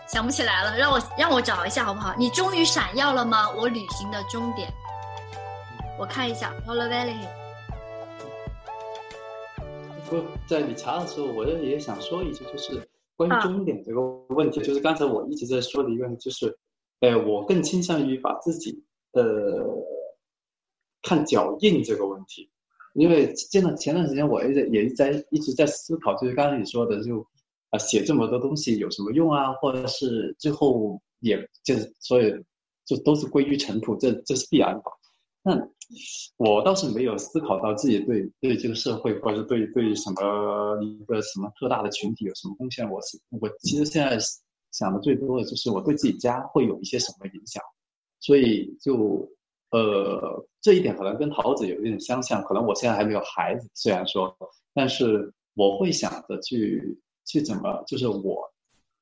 想不起来了，让我让我找一下好不好？你终于闪耀了吗？我旅行的终点，我看一下，Polar Valley。不在你查的时候，我也也想说一句，就是关于终点这个问题，就是刚才我一直在说的一个，就是，呃，我更倾向于把自己的看脚印这个问题，因为这段前段时间我也在也在一直在思考，就是刚才你说的，就啊写这么多东西有什么用啊，或者是最后也就是所以就都是归于尘土，这这是必然的。那我倒是没有思考到自己对对这个社会，或者是对对什么一个什么特大的群体有什么贡献。我是我其实现在想的最多的就是我对自己家会有一些什么影响，所以就呃这一点可能跟桃子有一点相像。可能我现在还没有孩子，虽然说，但是我会想着去去怎么，就是我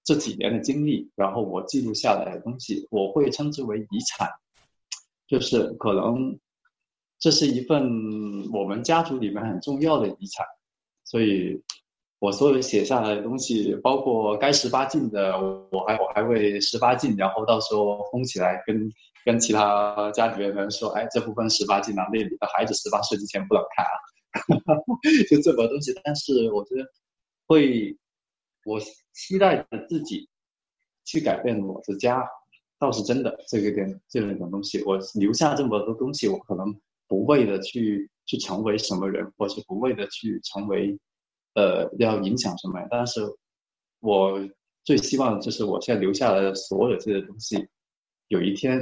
这几年的经历，然后我记录下来的东西，我会称之为遗产，就是可能这是一份我们家族里面很重要的遗产，所以我所有写下来的东西，包括该十八禁的，我还我还会十八禁，然后到时候封起来，跟跟其他家里面人说，哎，这部分十八禁啊，那里的孩子十八岁之前不能看啊，就这么东西。但是我觉得会。我期待着自己去改变我的家，倒是真的。这个点，这种东西，我留下这么多东西，我可能不为了去去成为什么人，或是不为了去成为，呃，要影响什么。但是，我最希望就是我现在留下来的所有这些东西，有一天，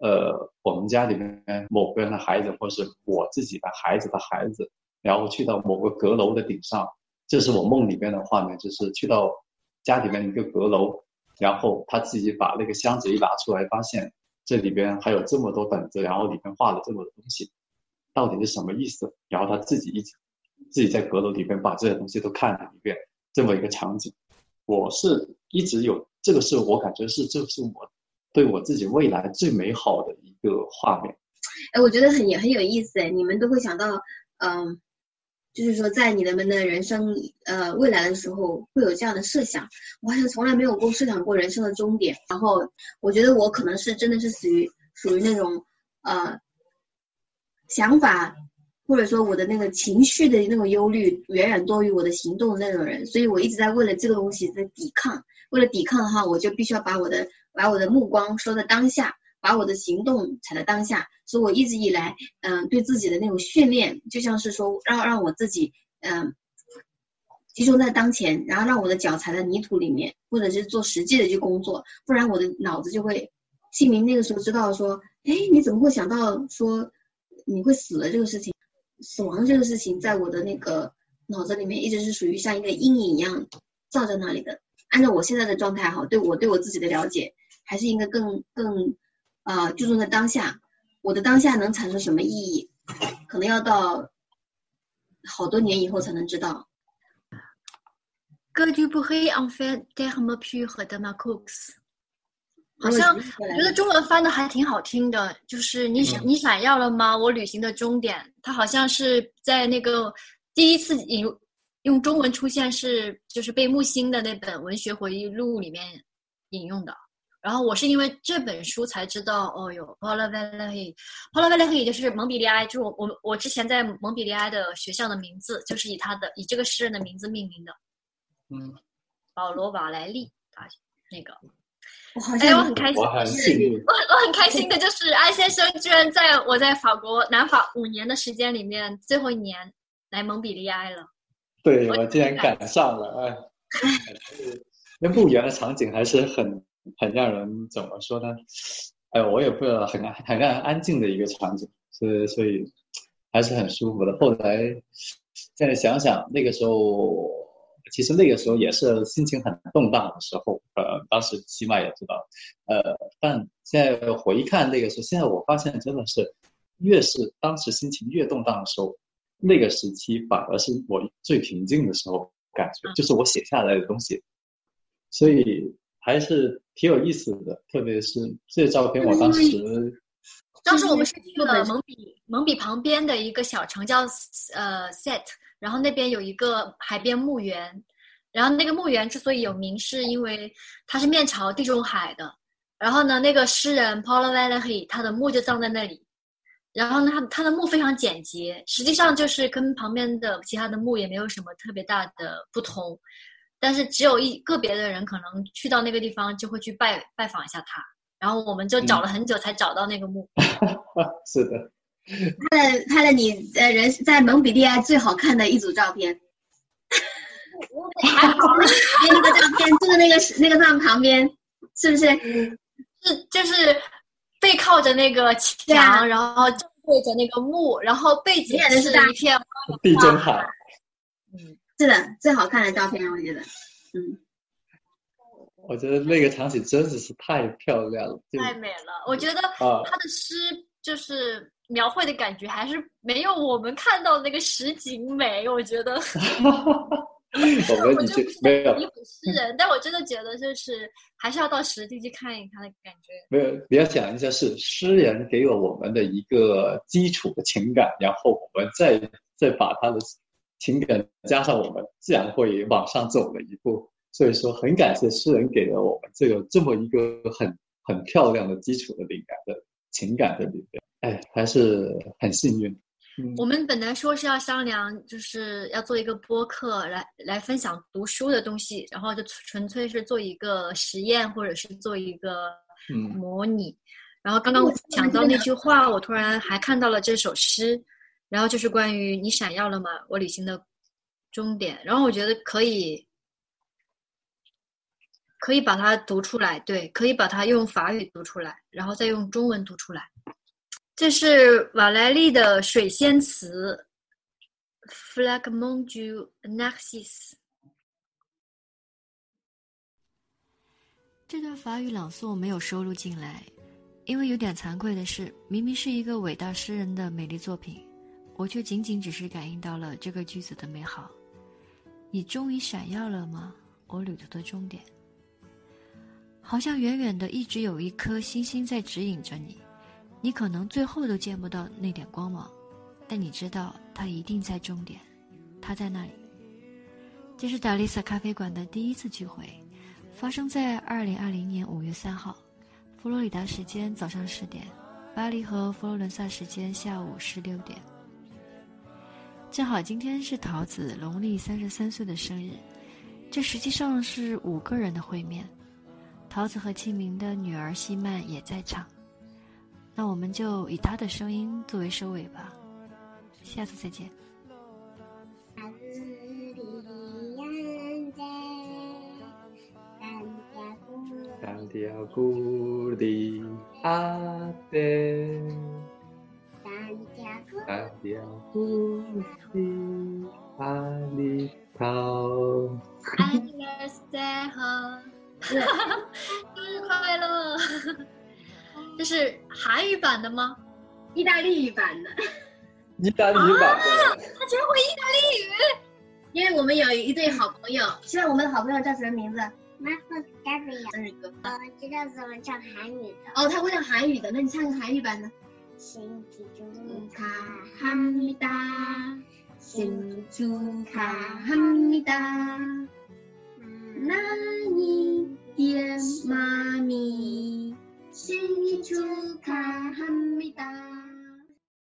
呃，我们家里面某个人的孩子，或是我自己的孩子的孩子，然后去到某个阁楼的顶上。这是我梦里面的画面，就是去到家里面一个阁楼，然后他自己把那个箱子一拿出来，发现这里边还有这么多本子，然后里面画了这么多东西，到底是什么意思？然后他自己一自己在阁楼里边把这些东西都看了一遍，这么一个场景，我是一直有这个是我感觉是这是我对我自己未来最美好的一个画面。哎，我觉得很也很有意思哎，你们都会想到嗯。就是说，在你们的人生呃未来的时候，会有这样的设想。我好像从来没有过设想过人生的终点。然后，我觉得我可能是真的是属于属于那种呃想法，或者说我的那个情绪的那种忧虑远远多于我的行动的那种人。所以我一直在为了这个东西在抵抗。为了抵抗的话，我就必须要把我的把我的目光收在当下。把我的行动踩在当下，所以我一直以来，嗯，对自己的那种训练，就像是说让让我自己，嗯，集中在当前，然后让我的脚踩在泥土里面，或者是做实际的去工作，不然我的脑子就会，清明那个时候知道说，哎，你怎么会想到说你会死了这个事情，死亡这个事情，在我的那个脑子里面一直是属于像一个阴影一样照在那里的。按照我现在的状态哈，对我对我自己的了解，还是应该更更。啊，注重在当下，我的当下能产生什么意义？可能要到好多年以后才能知道。歌剧不黑，en fait, des mots purs de ma cooks。好像我觉得中文翻的还挺好听的，就是你想你想要了吗？我旅行的终点，它好像是在那个第一次引用中文出现是就是被木星的那本文学回忆录里面引用的。然后我是因为这本书才知道，哦哟，Paula Valery，Paula Valery 就是蒙彼利埃，就是我我我之前在蒙彼利埃的学校的名字，就是以他的以这个诗人的名字命名的。嗯，保罗瓦莱利啊，那个，我好像我很开心，我我很开心的就是安先生居然在我在法国南法五年的时间里面最后一年来蒙彼利埃了。对，我竟然赶上了，哎，那墓园的场景还是很。很让人怎么说呢？哎，我也不知道，很很让人安静的一个场景，所以所以还是很舒服的。后来现在想想，那个时候其实那个时候也是心情很动荡的时候。呃，当时起码也知道，呃，但现在回看那个时候，现在我发现真的是，越是当时心情越动荡的时候，那个时期反而是我最平静的时候，感觉就是我写下来的东西，所以。还是挺有意思的，特别是这些照片，我当时，当时我们是去了蒙彼蒙彼旁边的一个小城叫呃 Set，然后那边有一个海边墓园，然后那个墓园之所以有名，是因为它是面朝地中海的，然后呢，那个诗人 Paul Valery 他的墓就葬在那里，然后呢，他他的墓非常简洁，实际上就是跟旁边的其他的墓也没有什么特别大的不同。但是只有一个别的人可能去到那个地方就会去拜拜访一下他，然后我们就找了很久才找到那个墓。是的，拍了拍了你呃人在蒙彼利埃最好看的一组照片。那个照片就是那个那个上旁边，是不是？是就是背靠着那个墙，然后正对着那个墓，然后背景是一片地中海。嗯。是的，最好看的照片，我觉得，嗯，我觉得那个场景真的是太漂亮了，太美了。我觉得他的诗就是描绘的感觉，还是没有我们看到那个实景美。我觉得，我们已经没有诗人，但我真的觉得就是还是要到实地去看一看的感觉。没有，你要想一下，是诗人给了我们的一个基础的情感，然后我们再再把他的情感加上，我们自然会往上走了一步。所以说，很感谢诗人给了我们这个这么一个很很漂亮的基础的灵感的情感在里边。哎，还是很幸运。我们本来说是要商量，就是要做一个播客来来分享读书的东西，然后就纯粹是做一个实验，或者是做一个模拟。然后刚刚讲到那句话，我突然还看到了这首诗，然后就是关于你闪耀了吗？我旅行的终点。然后我觉得可以，可以把它读出来，对，可以把它用法语读出来，然后再用中文读出来。这是瓦莱丽的水仙词，Flagmonju n a x i s。这段法语朗诵没有收录进来，因为有点惭愧的是，明明是一个伟大诗人的美丽作品，我却仅仅只是感应到了这个句子的美好。你终于闪耀了吗？我旅途的终点，好像远远的一直有一颗星星在指引着你。你可能最后都见不到那点光芒，但你知道它一定在终点，它在那里。这是达丽萨咖啡馆的第一次聚会，发生在二零二零年五月三号，佛罗里达时间早上十点，巴黎和佛罗伦萨时间下午十六点。正好今天是桃子农历三十三岁的生日，这实际上是五个人的会面，桃子和清明的女儿西曼也在场。那我们就以她的声音作为收尾吧，下次再见。生日快乐！这是韩语版的吗？意大利语版的。意大利版的。他居然会意大利语！因为我们有一对好朋友，现在我们的好朋友叫什么名字？Marco Gabriel。生日歌。我知道怎么唱韩语的。哦，他会唱韩语的，那你唱个韩语版的。 신축하합니다. 신축하합니다. 나니 디의 마음이 신축하합니다.